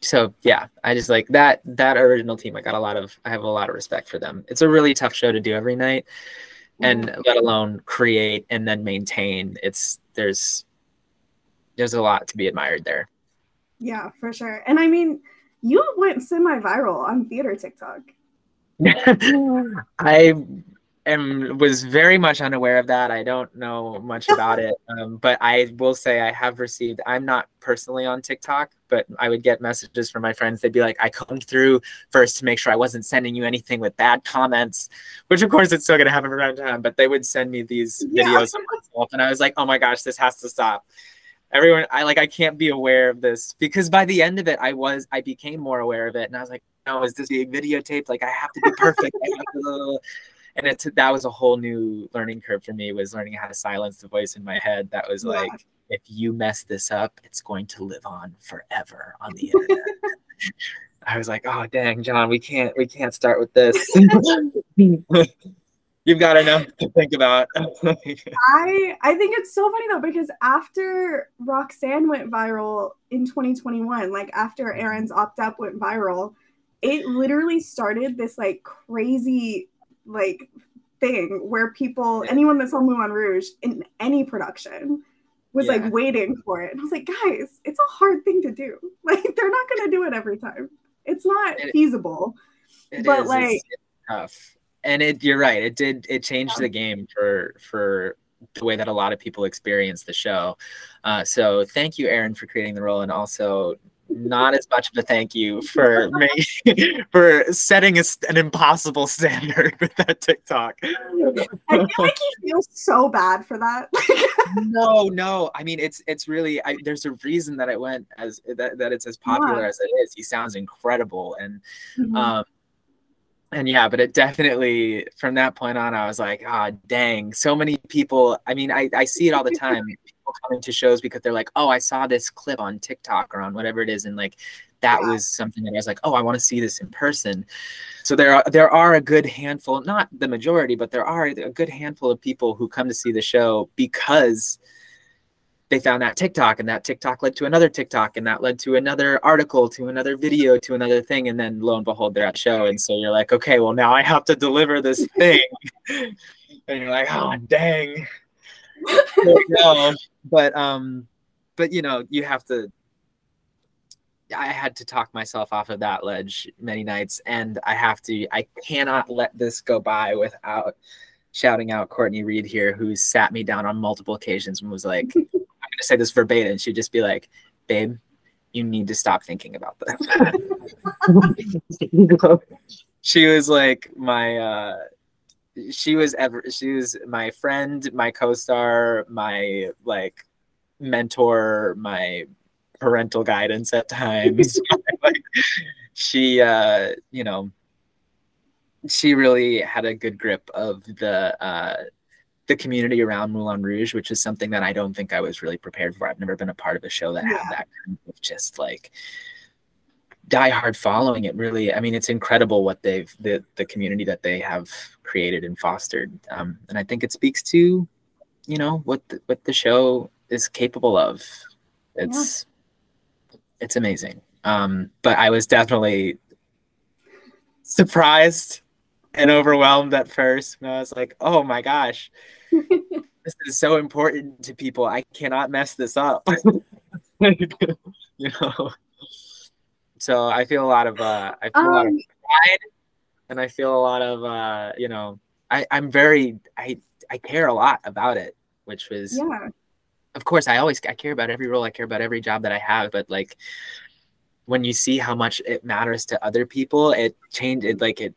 So yeah i just like that that original team i got a lot of i have a lot of respect for them. It's a really tough show to do every night and mm-hmm. let alone create and then maintain. It's there's there's a lot to be admired there. Yeah for sure. And i mean you went semi-viral on theater tiktok. I am was very much unaware of that. I don't know much about it, um, but I will say I have received. I'm not personally on TikTok, but I would get messages from my friends. They'd be like, "I combed through first to make sure I wasn't sending you anything with bad comments," which of course it's still gonna happen from time. But they would send me these videos yeah. myself, and I was like, "Oh my gosh, this has to stop." Everyone, I like, I can't be aware of this because by the end of it, I was, I became more aware of it, and I was like, "No, is this being videotaped? Like, I have to be perfect." And it's that was a whole new learning curve for me was learning how to silence the voice in my head that was yeah. like if you mess this up it's going to live on forever on the internet i was like oh dang john we can't we can't start with this you've got enough to think about i i think it's so funny though because after roxanne went viral in 2021 like after mm-hmm. aaron's opt up went viral it literally started this like crazy like thing where people, anyone that saw Moulin Rouge in any production was yeah. like waiting for it. And I was like, guys, it's a hard thing to do. Like they're not gonna do it every time. It's not it, feasible. It but is. like it's, tough. And it you're right. It did it changed yeah. the game for for the way that a lot of people experience the show. Uh, so thank you, Aaron, for creating the role, and also not as much of a thank you for me for setting a, an impossible standard with that TikTok. I feel like he feels so bad for that. no, no. I mean, it's it's really I, there's a reason that it went as that, that it's as popular yeah. as it is. He sounds incredible, and mm-hmm. um, and yeah, but it definitely from that point on, I was like, ah, oh, dang, so many people. I mean, I I see it all the time people coming to shows because they're like, oh, I saw this clip on TikTok or on whatever it is, and like that yeah. was something that I was like, oh, I want to see this in person. So there are there are a good handful, not the majority, but there are a good handful of people who come to see the show because they found that TikTok and that TikTok led to another TikTok and that led to another article to another video to another thing and then lo and behold they're at show and so you're like okay well now I have to deliver this thing and you're like oh dang no, but um, but you know, you have to. I had to talk myself off of that ledge many nights, and I have to. I cannot let this go by without shouting out Courtney Reed here, who sat me down on multiple occasions and was like, "I'm going to say this verbatim." She'd just be like, "Babe, you need to stop thinking about that." she was like my. uh she was ever she was my friend, my co-star, my like mentor, my parental guidance at times. like, she uh, you know, she really had a good grip of the uh the community around Moulin Rouge, which is something that I don't think I was really prepared for. I've never been a part of a show that yeah. had that kind of just like die hard following it really. I mean it's incredible what they've the the community that they have created and fostered. Um, and i think it speaks to you know what the, what the show is capable of. It's yeah. it's amazing. Um, but i was definitely surprised and overwhelmed at first. And i was like oh my gosh this is so important to people. I cannot mess this up. You know so I feel a lot of uh, I feel um, a lot of um, pride, and I feel a lot of uh, you know I I'm very I I care a lot about it, which was yeah. Of course, I always I care about every role. I care about every job that I have, but like when you see how much it matters to other people, it changed it like it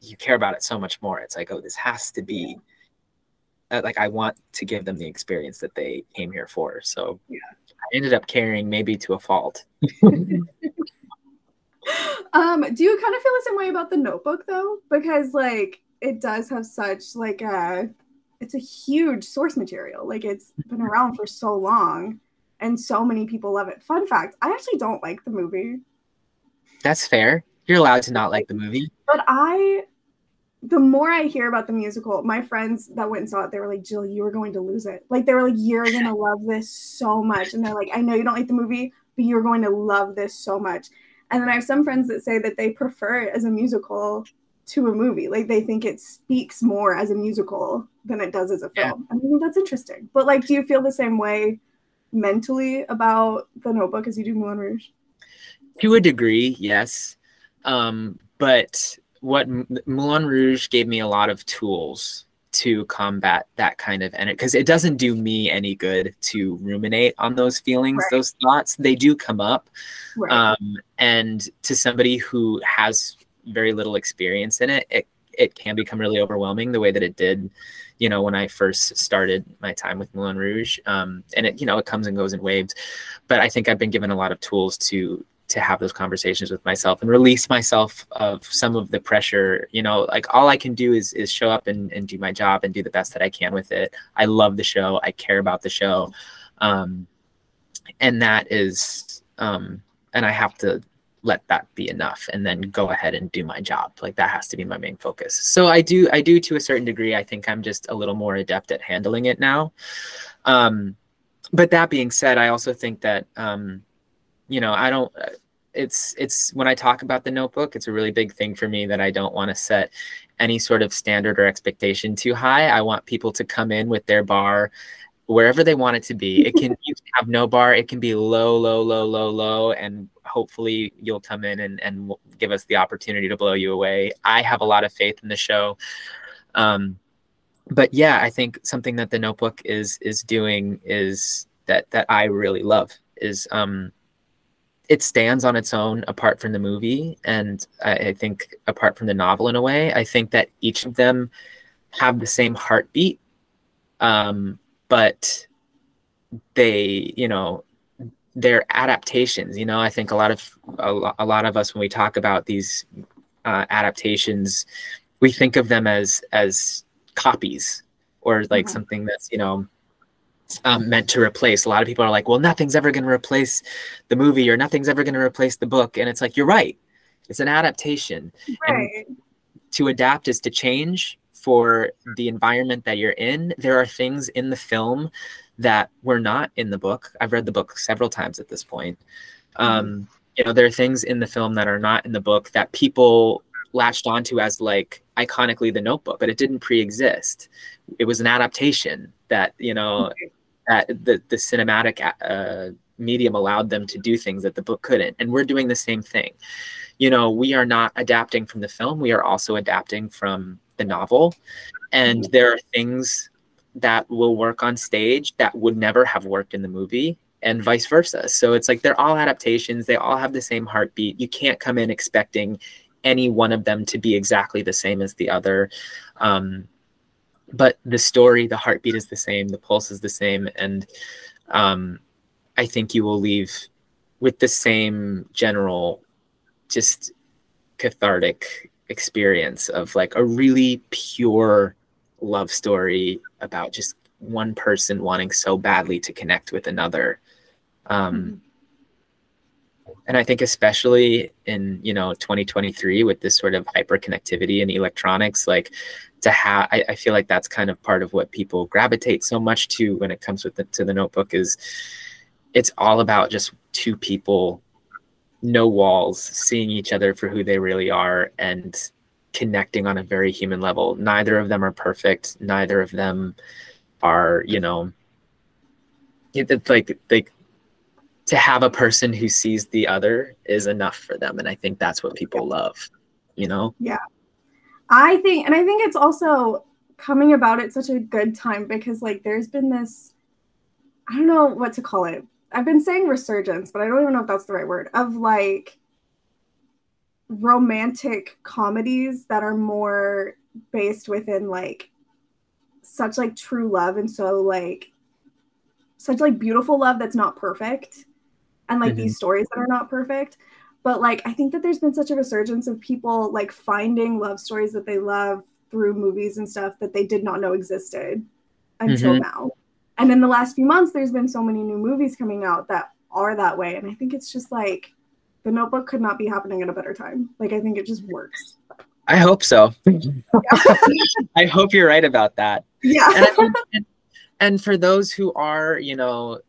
you care about it so much more. It's like, oh, this has to be uh, like I want to give them the experience that they came here for. So yeah. I ended up caring maybe to a fault. um, do you kind of feel the same way about the notebook though? Because like it does have such like a it's a huge source material. Like it's been around for so long. and so many people love it. Fun fact, I actually don't like the movie. That's fair. You're allowed to not like the movie. But I the more I hear about the musical, my friends that went and saw it, they were like, Jill, you were going to lose it. Like they were like, You're gonna love this so much. And they're like, I know you don't like the movie, but you're going to love this so much. And then I have some friends that say that they prefer it as a musical to a movie. Like they think it speaks more as a musical than it does as a film. Yeah. I think that's interesting. But like, do you feel the same way mentally about the notebook as you do Moulin Rouge? To a degree, yes. Um, but what Moulin Rouge gave me a lot of tools to combat that kind of energy because it doesn't do me any good to ruminate on those feelings right. those thoughts they do come up right. um, and to somebody who has very little experience in it it it can become really overwhelming the way that it did you know when i first started my time with moulin rouge um, and it you know it comes and goes in waves but i think i've been given a lot of tools to to have those conversations with myself and release myself of some of the pressure you know like all i can do is is show up and, and do my job and do the best that i can with it. I love the show. I care about the show. Um, and that is um, and i have to let that be enough and then go ahead and do my job. Like that has to be my main focus. So i do i do to a certain degree. I think i'm just a little more adept at handling it now. Um, but that being said i also think that um, you know, I don't. It's it's when I talk about the notebook, it's a really big thing for me that I don't want to set any sort of standard or expectation too high. I want people to come in with their bar wherever they want it to be. It can have no bar. It can be low, low, low, low, low, and hopefully you'll come in and and give us the opportunity to blow you away. I have a lot of faith in the show. Um, but yeah, I think something that the Notebook is is doing is that that I really love is um, it stands on its own apart from the movie and I, I, think apart from the novel in a way i think that each of them have the same heartbeat um, but they you know they're adaptations you know i think a lot of a, a lot of us when we talk about these uh, adaptations we think of them as as copies or like mm-hmm. something that's you know um, meant to replace. A lot of people are like, well, nothing's ever going to replace the movie or nothing's ever going to replace the book. And it's like, you're right. It's an adaptation. Right. And to adapt is to change for the environment that you're in. There are things in the film that were not in the book. I've read the book several times at this point. Mm-hmm. Um, you know, there are things in the film that are not in the book that people latched onto as like iconically the notebook, but it didn't pre-exist. It was an adaptation that, you know, okay. that the the cinematic uh, medium allowed them to do things that the book couldn't and we're doing the same thing. You know we are not adapting from the film we are also adapting from the novel and there are things that will work on stage that would never have worked in the movie and vice versa. So it's like they're all adaptations they all have the same heartbeat. You can't come in expecting any one of them to be exactly the same as the other um, but the story, the heartbeat is the same, the pulse is the same, and um, I think you will leave with the same general, just cathartic experience of like a really pure love story about just one person wanting so badly to connect with another. Um, mm-hmm. And I think especially in you know 2023 with this sort of hyper connectivity and electronics, like to have I, I, feel like that's kind of part of what people gravitate so much to when it comes with the, to the notebook is it's all about just two people no walls seeing each other for who they really are and connecting on a very human level. Neither of them are perfect. Neither of them are you know it's like like to have a person who sees the other is enough for them and i think that's what people love you know? Yeah. I think, and I think it's also coming about at such a good time because, like, there's been this, I don't know what to call it. I've been saying resurgence, but I don't even know if that's the right word of like romantic comedies that are more based within like such like true love and so like such like beautiful love that's not perfect and like mm-hmm. these stories that are not perfect but like i think that there's been such a resurgence of people like finding love stories that they love through movies and stuff that they did not know existed until mm-hmm. now And in the last few months, there's been so many new movies coming out that are that way. And I think it's just like the notebook could not be happening at a better time. Like I think it just works. I hope so. I hope you're right about that. Yeah. And, I mean, and, and for those who are, you know,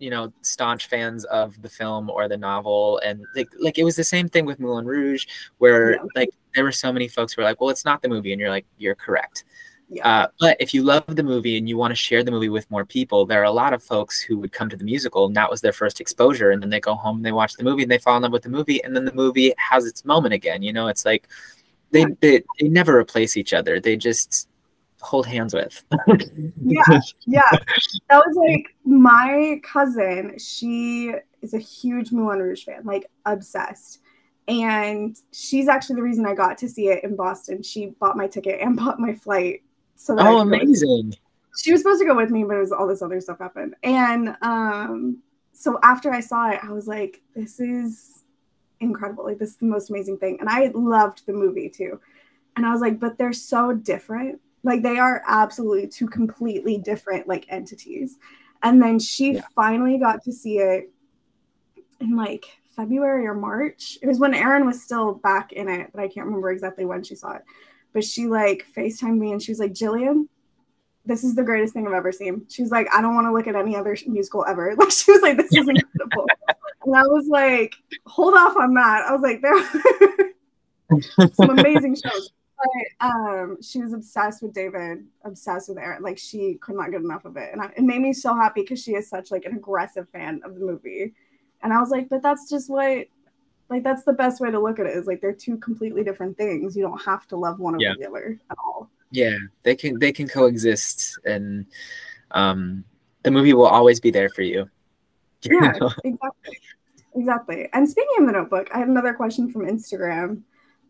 you know, staunch fans of the film or the novel, and like, like it was the same thing with Moulin Rouge, where yeah. like there were so many folks who were like, "Well, it's not the movie," and you're like, "You're correct." Yeah. Uh, but if you love the movie and you want to share the movie with more people, there are a lot of folks who would come to the musical and that was their first exposure. And then they go home and they watch the movie and they fall in love with the movie. And then the movie has its moment again. You know, it's like they, they, they never replace each other. They just hold hands with. yeah. Yeah. That was like my cousin. She is a huge Moulin Rouge fan, like obsessed and she's actually the reason I got to see it in Boston. She bought my ticket and bought my flight so oh, amazing. She was supposed to go with me, but it was all this other stuff happened. And um, so after I saw it, I was like, this is incredible. Like, this is the most amazing thing. And I loved the movie too. And I was like, but they're so different. Like, they are absolutely two completely different like entities. And then she yeah. finally got to see it in like February or March. It was when Aaron was still back in it, but I can't remember exactly when she saw it but she like FaceTimed me and she was like, Jillian, this is the greatest thing I've ever seen. She's like, I don't want to look at any other musical ever. Like she was like, this is incredible. and I was like, hold off on that. I was like, there are some amazing shows. But um, she was obsessed with David, obsessed with Aaron. Like she could not get enough of it, and I, it made me so happy because she is such like an aggressive fan of the movie. And I was like, but that's just what like that's the best way to look at it is like they're two completely different things you don't have to love one over yeah. the other at all yeah they can they can coexist and um the movie will always be there for you yeah exactly exactly and speaking of the notebook i have another question from instagram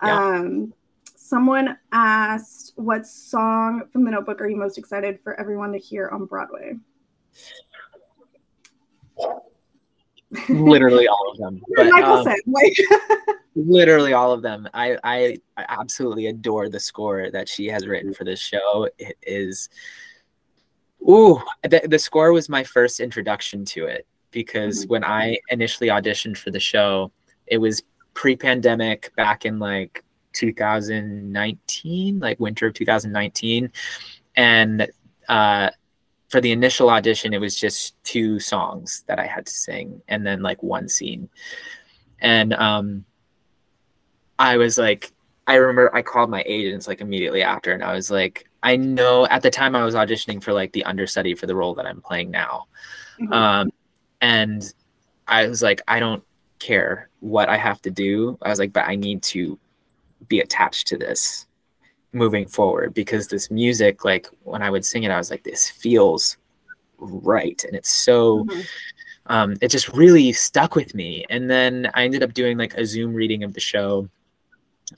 yeah. um someone asked what song from the notebook are you most excited for everyone to hear on broadway literally all of them. But, um, like literally all of them. I, I I absolutely adore the score that she has written for this show. It is ooh, the, the score was my first introduction to it because mm-hmm. when I initially auditioned for the show, it was pre-pandemic back in like 2019, like winter of 2019. And uh for the initial audition, it was just two songs that I had to sing and then like one scene. And um, I was like, I remember I called my agents like immediately after, and I was like, I know at the time I was auditioning for like the understudy for the role that I'm playing now. Mm-hmm. Um, and I was like, I don't care what I have to do. I was like, but I need to be attached to this moving forward because this music like when i would sing it i was like this feels right. And it's so mm-hmm. um, it just really stuck with me. And then i ended up doing like a zoom reading of the show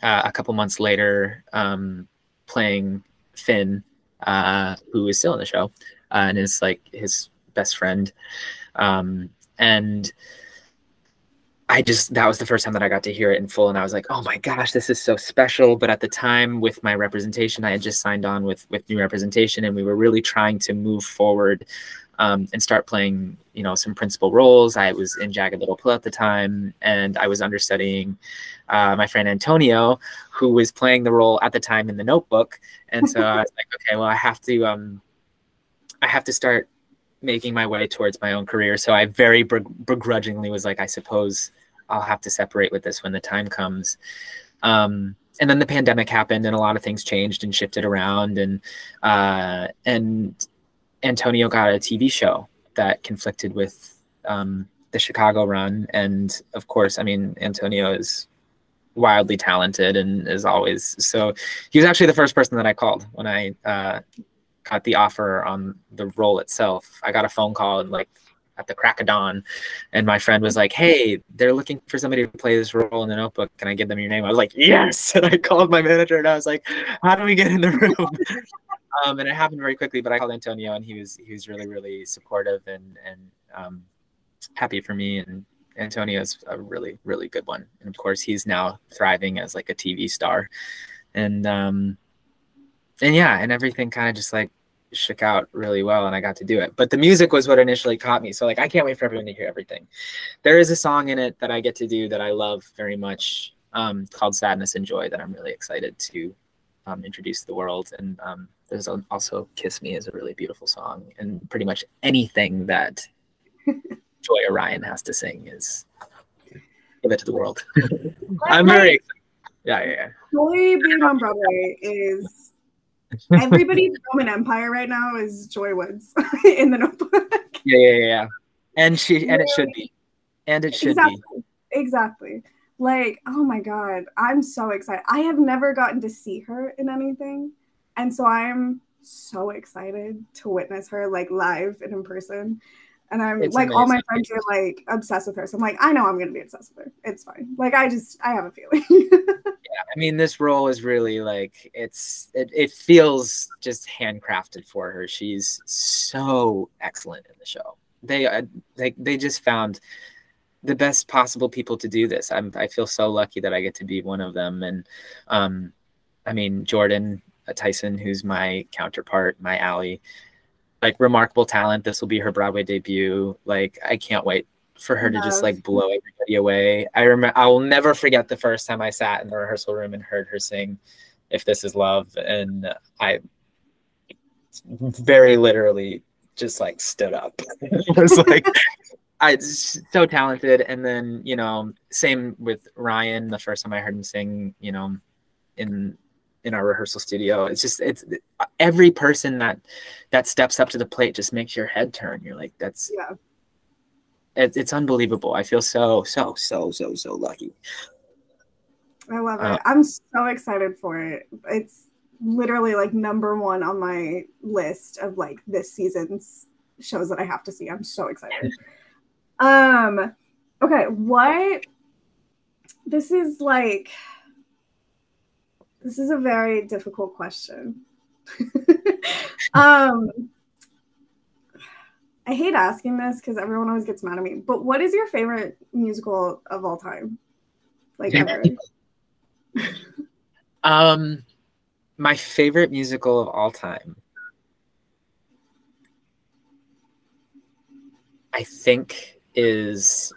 uh, a couple months later um, playing finn uh, who is still in the show uh, and is like his best friend. Um, and I just that was the first time that I got to hear it in full, and I was like, "Oh my gosh, this is so special!" But at the time, with my representation, I had just signed on with with new representation, and we were really trying to move forward um, and start playing, you know, some principal roles. I was in Jagged Little Pill at the time, and I was understudying uh, my friend Antonio, who was playing the role at the time in The Notebook, and so I was like, "Okay, well, I have to, um, I have to start." making my way towards my own career so i very begrudgingly was like i suppose I'll have to separate with this when the time comes. Um, and then the pandemic happened, and a lot of things changed and shifted around, and uh, and Antonio got a TV show that conflicted with um, the Chicago run, and of course, I mean Antonio is wildly talented and is always so. He was actually the first person that I called when I uh, got the offer on the role itself. I got a phone call and like at the crack of dawn. And my friend was like hey they're looking for somebody to play this role in the notebook. Can i give them your name? I was like yes. And i called my manager and i was like how do we get in the room? Um, and it happened very quickly but i called antonio and he was he was really really supportive and and um, happy for me. And antonio is a really really good one. And of course he's now thriving as like a tv star. And um and yeah and everything kind of just like shook out really well and I got to do it. But the music was what initially caught me. So like I can't wait for everyone to hear everything. There is a song in it that I get to do that I love very much um, called Sadness and Joy that I'm really excited to um, introduce to the world. And um, there's also Kiss Me is a really beautiful song. And pretty much anything that Joy or Ryan has to sing is give it to the world. I'm very excited. Yeah, yeah, yeah. Joy being on Broadway is Everybody's Roman Empire right now is Joy Woods in the notebook. Yeah, yeah, yeah. And she and it should be. And it should exactly. be. Exactly. Like, oh my God. I'm so excited. I have never gotten to see her in anything. And so I'm so excited to witness her like live and in person. And I'm it's like, amazing. all my friends are like obsessed with her. So I'm like, I know I'm gonna be obsessed with her. It's fine. Like, I just, I have a feeling. yeah, I mean, this role is really like it's it, it feels just handcrafted for her. She's so excellent in the show. They uh, they they just found the best possible people to do this. I'm I feel so lucky that I get to be one of them. And um, I mean, Jordan uh, Tyson, who's my counterpart, my ally like remarkable talent. This will be her Broadway debut. Like I can't wait for her to just like blow everybody away. I remember I will never forget the first time I sat in the rehearsal room and heard her sing "If This Is Love," and I very literally just like stood up. it was like I so talented. And then you know, same with Ryan. The first time I heard him sing, you know, in in our rehearsal studio. It's just it's every person that that steps up to the plate just makes your head turn. You're like, that's yeah. It, it's unbelievable. I feel so so so so so lucky. I love it. Uh, I'm so excited for it. It's literally like number one on my list of like this season's shows that I have to see. I'm so excited. Um okay, what this is like this is a very difficult question. um, I hate asking this because everyone always gets mad at me. But what is your favorite musical of all time? Like ever? um, my favorite musical of all time. I think is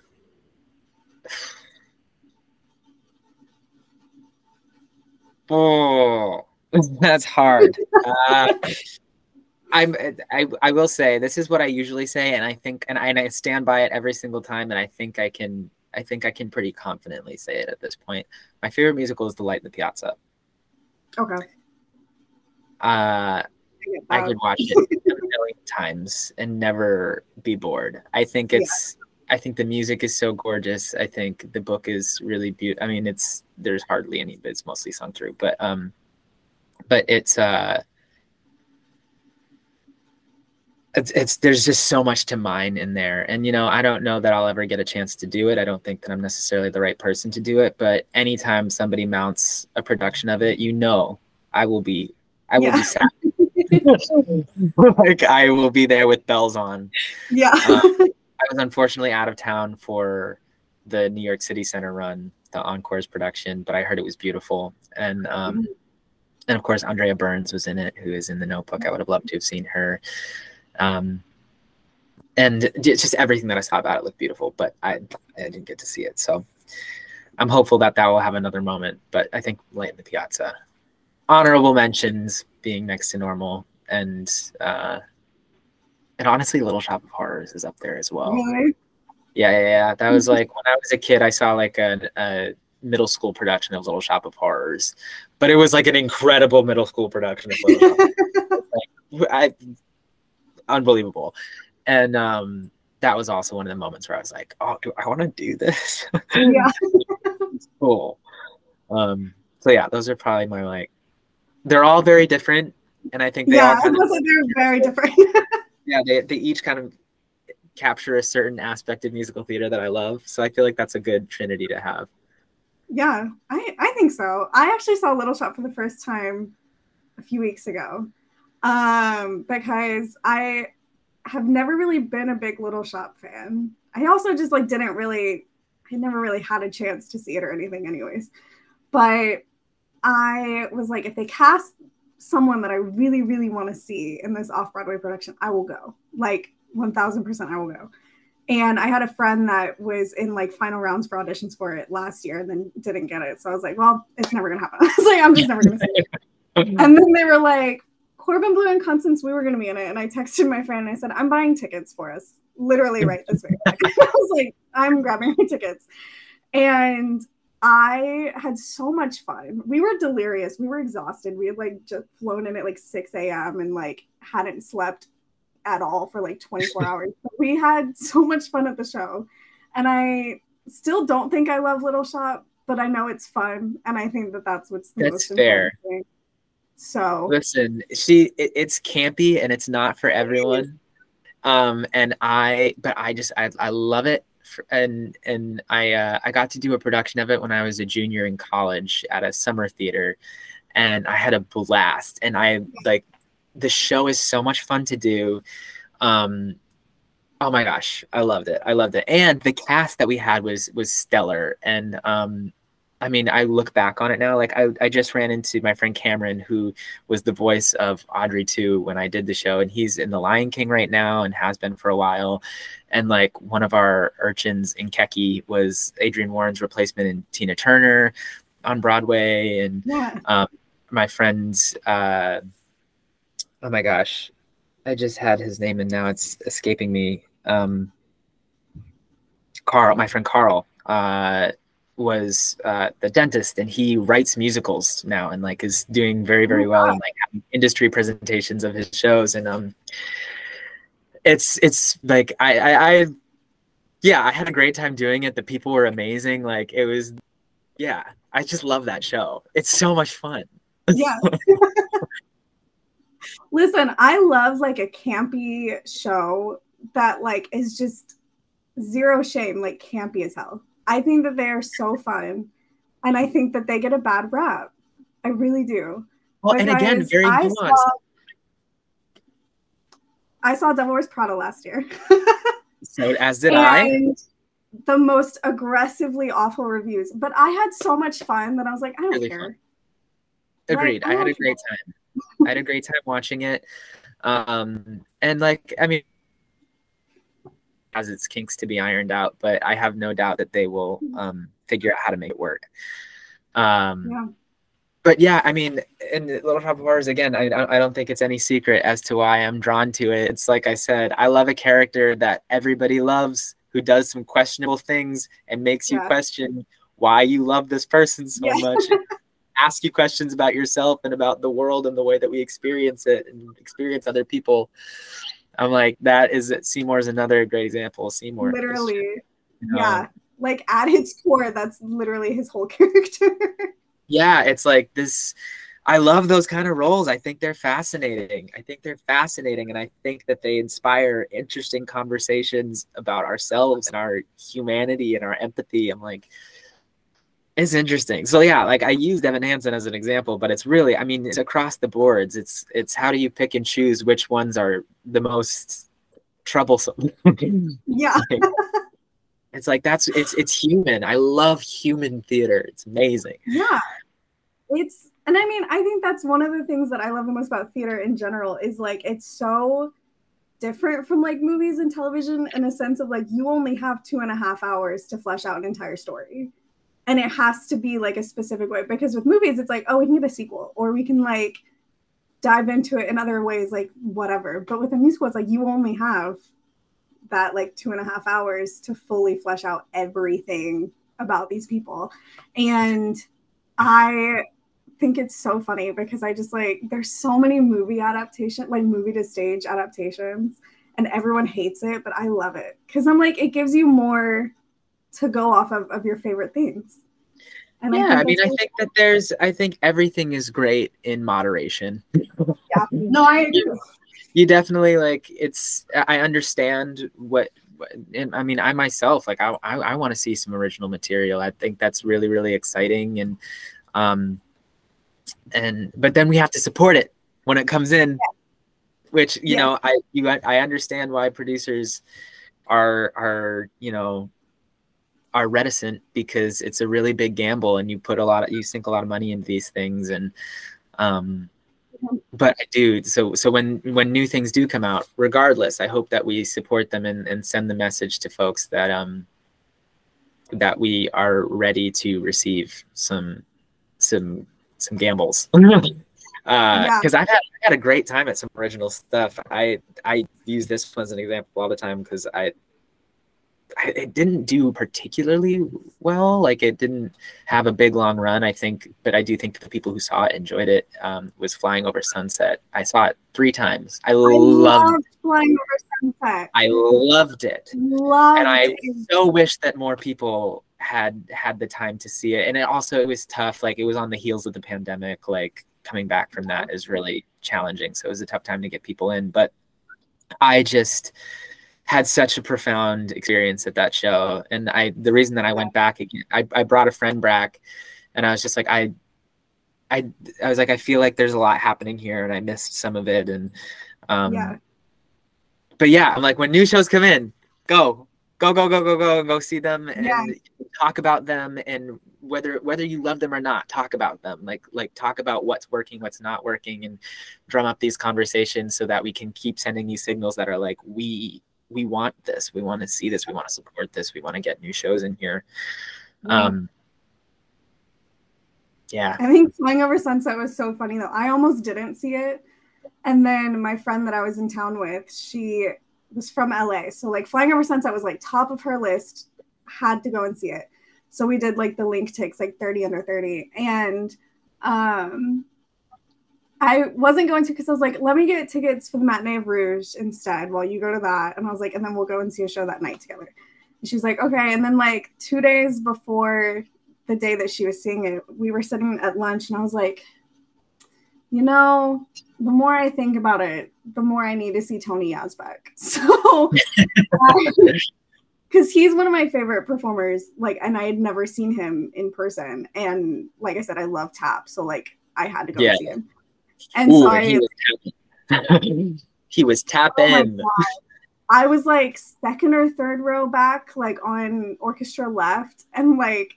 Oh, that's hard. uh, I'm. I. I will say this is what I usually say, and I think, and I, and I stand by it every single time, and I think I can. I think I can pretty confidently say it at this point. My favorite musical is The Light in the Piazza. Okay. Uh, I could watch it a million times and never be bored. I think it's. I think the music is so gorgeous. I think the book is really beautiful. I mean, it's there's hardly any, but it's mostly sung through. But um, but it's uh, it's, it's there's just so much to mine in there, and you know, I don't know that I'll ever get a chance to do it. I don't think that I'm necessarily the right person to do it. But anytime somebody mounts a production of it, you know, I will be, I will yeah. be sad. like I will be there with bells on. Yeah. Um, was unfortunately out of town for the New York City Center run, the Encores production, but I heard it was beautiful. And um, mm-hmm. and of course Andrea Burns was in it, who is in the Notebook. I would have loved to have seen her. Um, and just everything that I saw about it looked beautiful, but I I didn't get to see it. So I'm hopeful that that will have another moment. But I think Light in the Piazza, honorable mentions being next to normal and uh, and honestly, Little Shop of Horrors is up there as well. Really? Yeah, yeah, yeah. That was like when I was a kid, I saw like a, a middle school production of Little Shop of Horrors, but it was like an incredible middle school production of Little Shop. like, I, unbelievable, and um, that was also one of the moments where I was like, "Oh, do I want to do this?" Yeah, cool. Um, so yeah, those are probably my like. They're all very different, and I think they yeah, all kind of, they're very different yeah, they they each kind of capture a certain aspect of musical theater that I love. So I feel like that's a good trinity to have. Yeah, I, I think so. I actually saw Little Shop for the first time a few weeks ago um, because I have never really been a big Little Shop fan. I also just like didn't really, I never really had a chance to see it or anything, anyways. But I was like, if they cast someone that I really, really want to see in this off Broadway production, I will go. Like 1000% I will go. And I had a friend that was in like final rounds for auditions for it last year and then didn't get it. So I was like, well, it's never going to happen. I was like, I'm just never going to see it. and then they were like, Corbin Bleu and Constance, Wu were going to be in it. And I texted my friend and I said, I'm buying tickets for us literally right this way. I was like, I'm grabbing my tickets. And I had so much fun. We were delirious. We were exhausted. We had like just flown in at like 6 a.m. and like hadn't slept at all for like 24 hours. But we had so much fun at the show. And I still don't think I love Little Shop, but I know it's fun. And I think that that's what's the that's most fair. Thing. So listen, she it, it's campy and it's not for everyone. Um, and I, but I just I, I love it and and I uh, I got to do a production of it when I was a junior in college at a summer theater, and I had a blast. And I like the show is so much fun to do. Um, oh my gosh, I loved it. I loved it, and the cast that we had was was stellar. And um, I mean, I look back on it now. Like I, I just ran into my friend Cameron, who was the voice of Audrey II when I did the show, and he's in The Lion King right now and has been for a while. And like one of our urchins in Kecky was Adrienne Warren's replacement in Tina Turner on Broadway, and yeah. um, my friend's. Uh, oh my gosh, I just had his name and now it's escaping me. Um, Carl, my friend Carl. Uh, was uh, the dentist and he writes musicals now and like is doing very very oh, well in like industry presentations of his shows and um it's it's like I, I I yeah I had a great time doing it. The people were amazing. Like it was yeah I just love that show. It's so much fun. Yeah. Listen I love like a campy show that like is just zero shame like campy as hell I think that they are so fun. And I think that they get a bad rap. I really do. Well, and again, very I nuanced. Saw, I saw Devil Wears Prada last year. so as did I. The most aggressively awful reviews, but I had so much fun that I was like, I don't really care. Fun. Agreed. Like, I, I had a great time. I had a great time watching it. Um, and like, I mean, has its kinks to be ironed out, but I have no doubt that they will mm-hmm. um, figure out how to make it work. Um, yeah. But yeah, I mean, in Little Shop of Horrors, again, I, I don't think it's any secret as to why I'm drawn to it. It's like I said, I love a character that everybody loves who does some questionable things and makes yeah. you question why you love this person so yeah. much. ask you questions about yourself and about the world and the way that we experience it and experience other people. I'm like, that is Seymour is another great example. Seymour, literally, you know, yeah, like at its core, that's literally his whole character. yeah, it's like this. I love those kind of roles. I think they're fascinating. I think they're fascinating, and I think that they inspire interesting conversations about ourselves and our humanity and our empathy. I'm like, it's interesting. So yeah, like I used Evan Hansen as an example, but it's really, I mean, it's across the boards. It's it's how do you pick and choose which ones are the most troublesome? yeah. it's like that's it's it's human. I love human theater. It's amazing. Yeah. It's and I mean, I think that's one of the things that I love the most about theater in general is like it's so different from like movies and television in a sense of like you only have two and a half hours to flesh out an entire story and it has to be like a specific way. Because with movies it's like oh we can a sequel or we can like dive into it in other ways like whatever. But with a musical it's like you only have that like two and a half hours to fully flesh out everything about these people. And i think it's so funny because i just like there's so many movie adaptation like movie to stage adaptations and everyone hates it but i love it. Because i'm like it gives you more to go off of, of your favorite things. And yeah, I, I mean, I think that there's, I think everything is great in moderation. yeah, no, I agree. You, you definitely like it's. I understand what and I mean, I myself, like, I, I, I want to see some original material. I think that's really, really exciting. And, um, and, but then we have to support it when it comes in, yeah. which, you yeah. know, I, you, I understand why producers are, are, you know, are reticent because it's a really big gamble and you put a lot of you sink a lot of money into these things and um but I do. So so when when new things do come out, regardless, I hope that we support them and, and send the message to folks that um that we are ready to receive some some some gambles. because uh, yeah. I've had, I had a great time at some original stuff. I I use this one as an example all the time because I it didn't do particularly well. Like it didn't have a big long run, I think, but I do think the people who saw it enjoyed it. Um, was Flying Over Sunset. I saw it three times. I, I loved, loved Flying Over Sunset. I loved it. Loved and I it. so wish that more people had had the time to see it. And it also it was tough. Like it was on the heels of the pandemic. Like coming back from that is really challenging. So it was a tough time to get people in. But I just had such a profound experience at that show. And I, the reason that I went back again, I, I brought a friend back and I was just like, I, I, I was like, I feel like there's a lot happening here and I missed some of it. And, um, yeah. but yeah, I'm like, when new shows come in, go, go, go, go, go, go, go see them and yeah. talk about them. And whether, whether you love them or not, talk about them, like, like talk about what's working, what's not working and drum up these conversations so that we can keep sending these signals that are like, we, we want this. We want to see this. We want to support this. We want to get new shows in here. Um, yeah. I think Flying Over Sunset was so funny though. I almost didn't see it. And then my friend that I was in town with, she was from LA. So like Flying Over Sunset was like top of her list, had to go and see it. So we did like the link takes like 30 under 30. And um I wasn't going to because I was like, let me get tickets for the matinee of Rouge instead while you go to that. And I was like, and then we'll go and see a show that night together. And she was like, okay. And then like two days before the day that she was seeing it, we were sitting at lunch and I was like, you know, the more I think about it, the more I need to see Tony Yazbeck. So because he's one of my favorite performers, like, and I had never seen him in person. And like I said, I love tap. So like I had to go yeah. see him. And Ooh, so I, he was, he was tapping. Oh I was like second or third row back, like on orchestra left, and like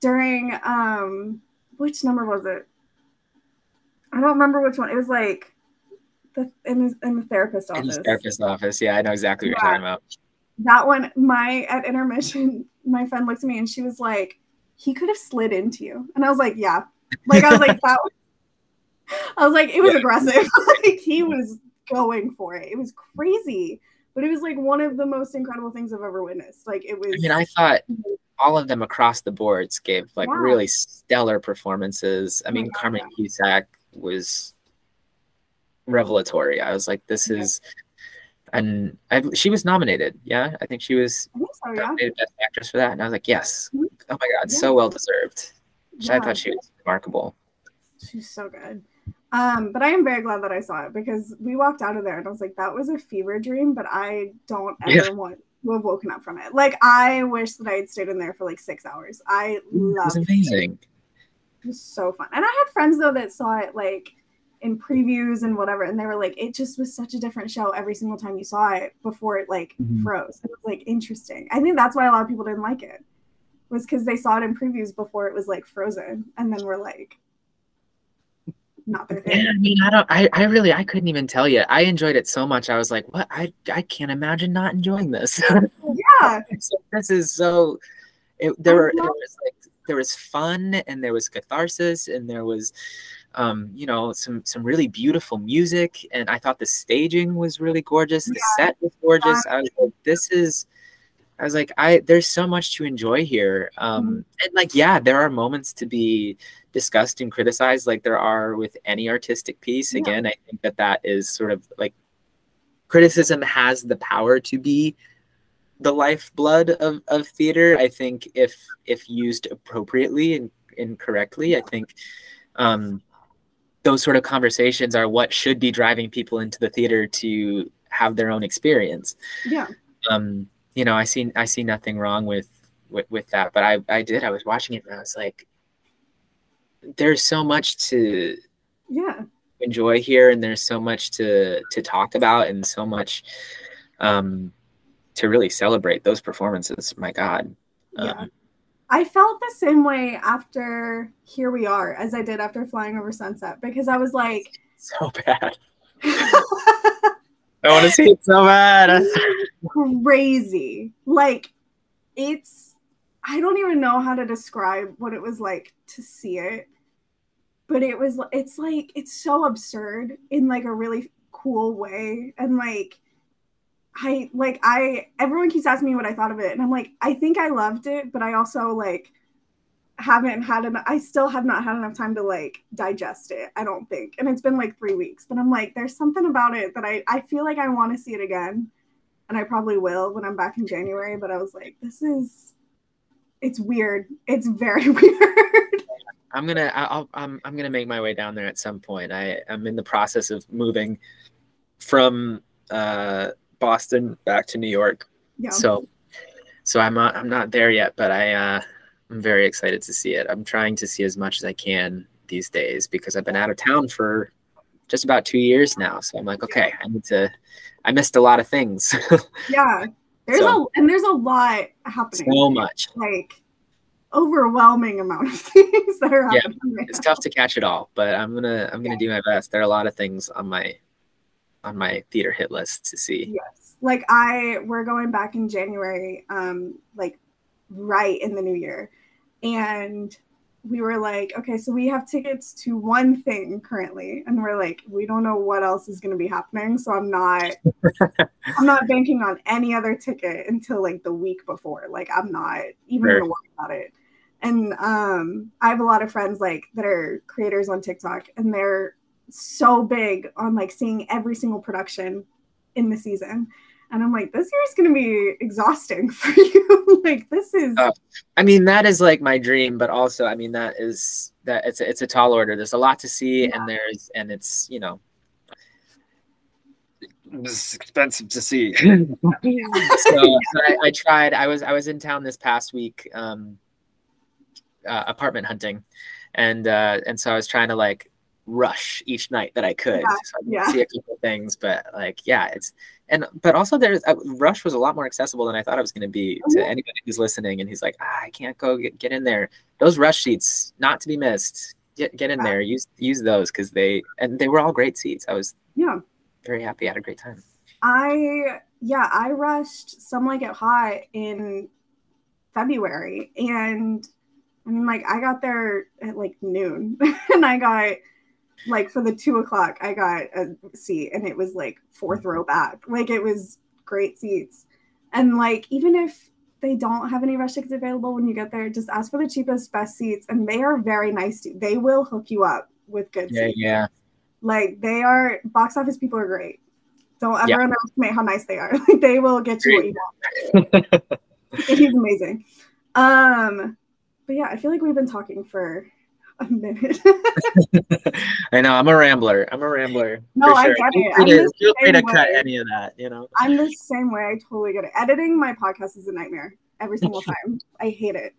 during um which number was it? I don't remember which one. It was like the in his, in the therapist office. In his therapist office, yeah, I know exactly what yeah. you're talking about. That one, my at intermission, my friend looked at me and she was like, "He could have slid into you," and I was like, "Yeah." Like I was like, "That was I was like, it was yeah. aggressive. like he was going for it. It was crazy. But it was like one of the most incredible things I've ever witnessed. Like it was I mean, I thought all of them across the boards gave like yeah. really stellar performances. I mean, Carmen Cusack was revelatory. I was like, this is and I, she was nominated. Yeah, I think she was think so, yeah. nominated best actress for that, and I was like, yes, mm-hmm. oh my god, yeah. so well deserved. Yeah. I thought she was remarkable. She's so good. Um, but I am very glad that I saw it because we walked out of there and I was like, that was a fever dream, but I don't ever yeah. want to have woken up from it. Like I wish that I had stayed in there for like six hours. I love it. Was amazing. It was so fun. And I had friends though that saw it like in previews and whatever, and they were like, it just was such a different show every single time you saw it before it like mm-hmm. froze. It was like interesting. I think that's why a lot of people didn't like it. Was because they saw it in previews before it was like frozen, and then we're like, not their thing. I mean, I don't. I, I really, I couldn't even tell you. I enjoyed it so much. I was like, what? I, I can't imagine not enjoying this. yeah, this is so. It, there were there was like there was fun and there was catharsis and there was, um, you know, some some really beautiful music and I thought the staging was really gorgeous. The yeah. set was gorgeous. I was like, this is. I was like, I there's so much to enjoy here. Um, mm-hmm. and like, yeah, there are moments to be discussed and criticized like there are with any artistic piece. Yeah. Again, I think that that is sort of like criticism has the power to be the lifeblood of, of theater. I think if if used appropriately and, and correctly, I think um, those sort of conversations are what should be driving people into the theater to have their own experience. Yeah. Um, you know, I see I see nothing wrong with with, with that, but I I did. I was watching it and I was like, there's so much to yeah enjoy here and there's so much to to talk about and so much um to really celebrate those performances my god yeah. Um, I felt the same way after Here We Are as I did after Flying Over Sunset because I was like, so bad. I want to see it so bad. Crazy. Like it's I don't even know how to describe what it was like to see it. But it was it's like it's so absurd in like a really cool way and like I like I everyone keeps asking me what I thought of it and I'm like I think I loved it but I also like haven't had enough I still have not had enough time to like digest it I don't think and it's been like 3 weeks but I'm like there's something about it that I I feel like I want to see it again and I probably will when I'm back in January but I was like this is it's weird it's very weird I'm gonna I'll, I'm I'm gonna make my way down there at some point I I'm in the process of moving from uh Boston back to New York. Yeah. So, so I'm not I'm not there yet, but I uh, I'm very excited to see it. I'm trying to see as much as I can these days because I've been out of town for just about two years now. So I'm like, okay, I need to. I missed a lot of things. yeah, there's so, a and there's a lot happening. So much, like overwhelming amount of things that are happening. Yeah, right it's now. tough to catch it all, but I'm gonna I'm gonna yeah. do my best. There are a lot of things on my on my theater hit list to see. Yes. Like I we're going back in January, um, like right in the new year. And we were like, okay, so we have tickets to one thing currently, and we're like, we don't know what else is going to be happening, so I'm not, I'm not banking on any other ticket until like the week before. Like, I'm not even gonna worry about it. And um, I have a lot of friends like that are creators on TikTok, and they're so big on like seeing every single production in the season. And I'm like, this year is going to be exhausting for you. like, this is. Uh, I mean, that is like my dream, but also, I mean, that is that it's a, it's a tall order. There's a lot to see, yeah. and there's and it's you know, it's expensive to see. so, so I, I, tried. I was I was in town this past week, um, uh, apartment hunting, and uh, and so I was trying to like rush each night that I could. Yeah, so I yeah. see a couple things, but like, yeah, it's and but also there's uh, Rush was a lot more accessible than I thought it was going to be to mm-hmm. anybody who's listening. And he's like, ah, I can't go get, get in there. Those Rush seats, not to be missed. Get get in yeah. there. Use use those because they and they were all great seats. I was yeah very happy. I had a great time. I yeah I rushed Some Like It Hot in February and I mean like I got there at like noon and I got like for the two o'clock, I got a seat and it was like fourth row back. Like it was great seats. And like even if they don't have any rush tickets available when you get there, just ask for the cheapest, best seats. And they are very nice. To, they will hook you up with good yeah, seats. Yeah. Like they are box office people are great. Don't ever yeah. underestimate how nice they are. Like they will get you what you want. He's amazing. Um, but yeah, I feel like we've been talking for a minute. I know I'm a rambler. I'm a rambler. No, I get it. Feel free, to, feel free to cut any of that. You know, I'm the same way. I totally get it. Editing my podcast is a nightmare every single time. I hate it.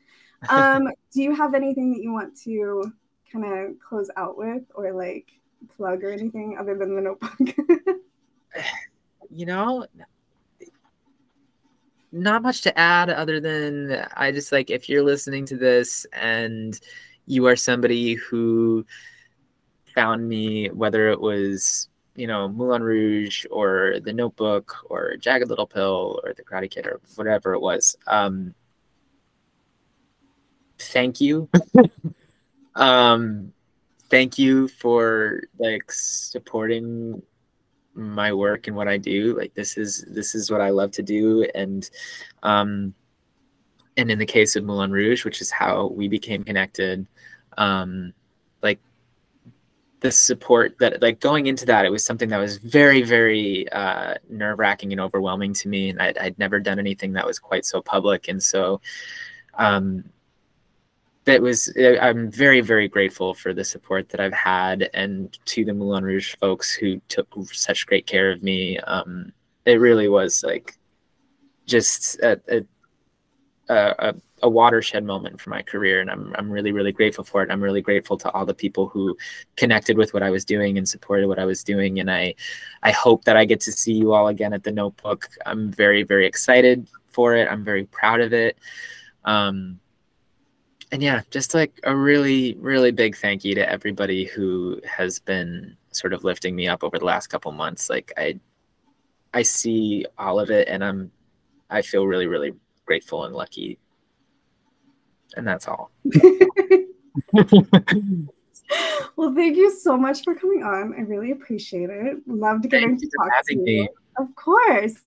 Um, do you have anything that you want to kind of close out with, or like plug or anything other than the notebook? you know, not much to add other than I just like if you're listening to this and you are somebody who found me, whether it was you know Moulin Rouge or The Notebook or Jagged Little Pill or The Karate Kid or whatever it was. Um, thank you. um, thank you for like supporting my work and what I do. Like this is this is what I love to do, and um, and in the case of Moulin Rouge, which is how we became connected, um, like the support that like going into that, it was something that was very, very uh, nerve wracking and overwhelming to me. And I'd, I'd, never done anything that was quite so public. And so um, that was, I'm very, very grateful for the support that I've had and to the Moulin Rouge folks who took such great care of me. Um, it really was like just a, a a, a, watershed moment for my career and I'm, I'm really really grateful for it i'm really grateful to all the people who connected with what i was doing and supported what i was doing and i i hope that i get to see you all again at the notebook. I'm very very excited for it. I'm very proud of it. Um, and yeah just like a really really big thank you to everybody who has been sort of lifting me up over the last couple months. Like I I see all of it and I'm I feel really, really grateful and lucky. And that's all. well, thank you so much for coming on. I really appreciate it. Loved getting to talk to you. Me. Of course.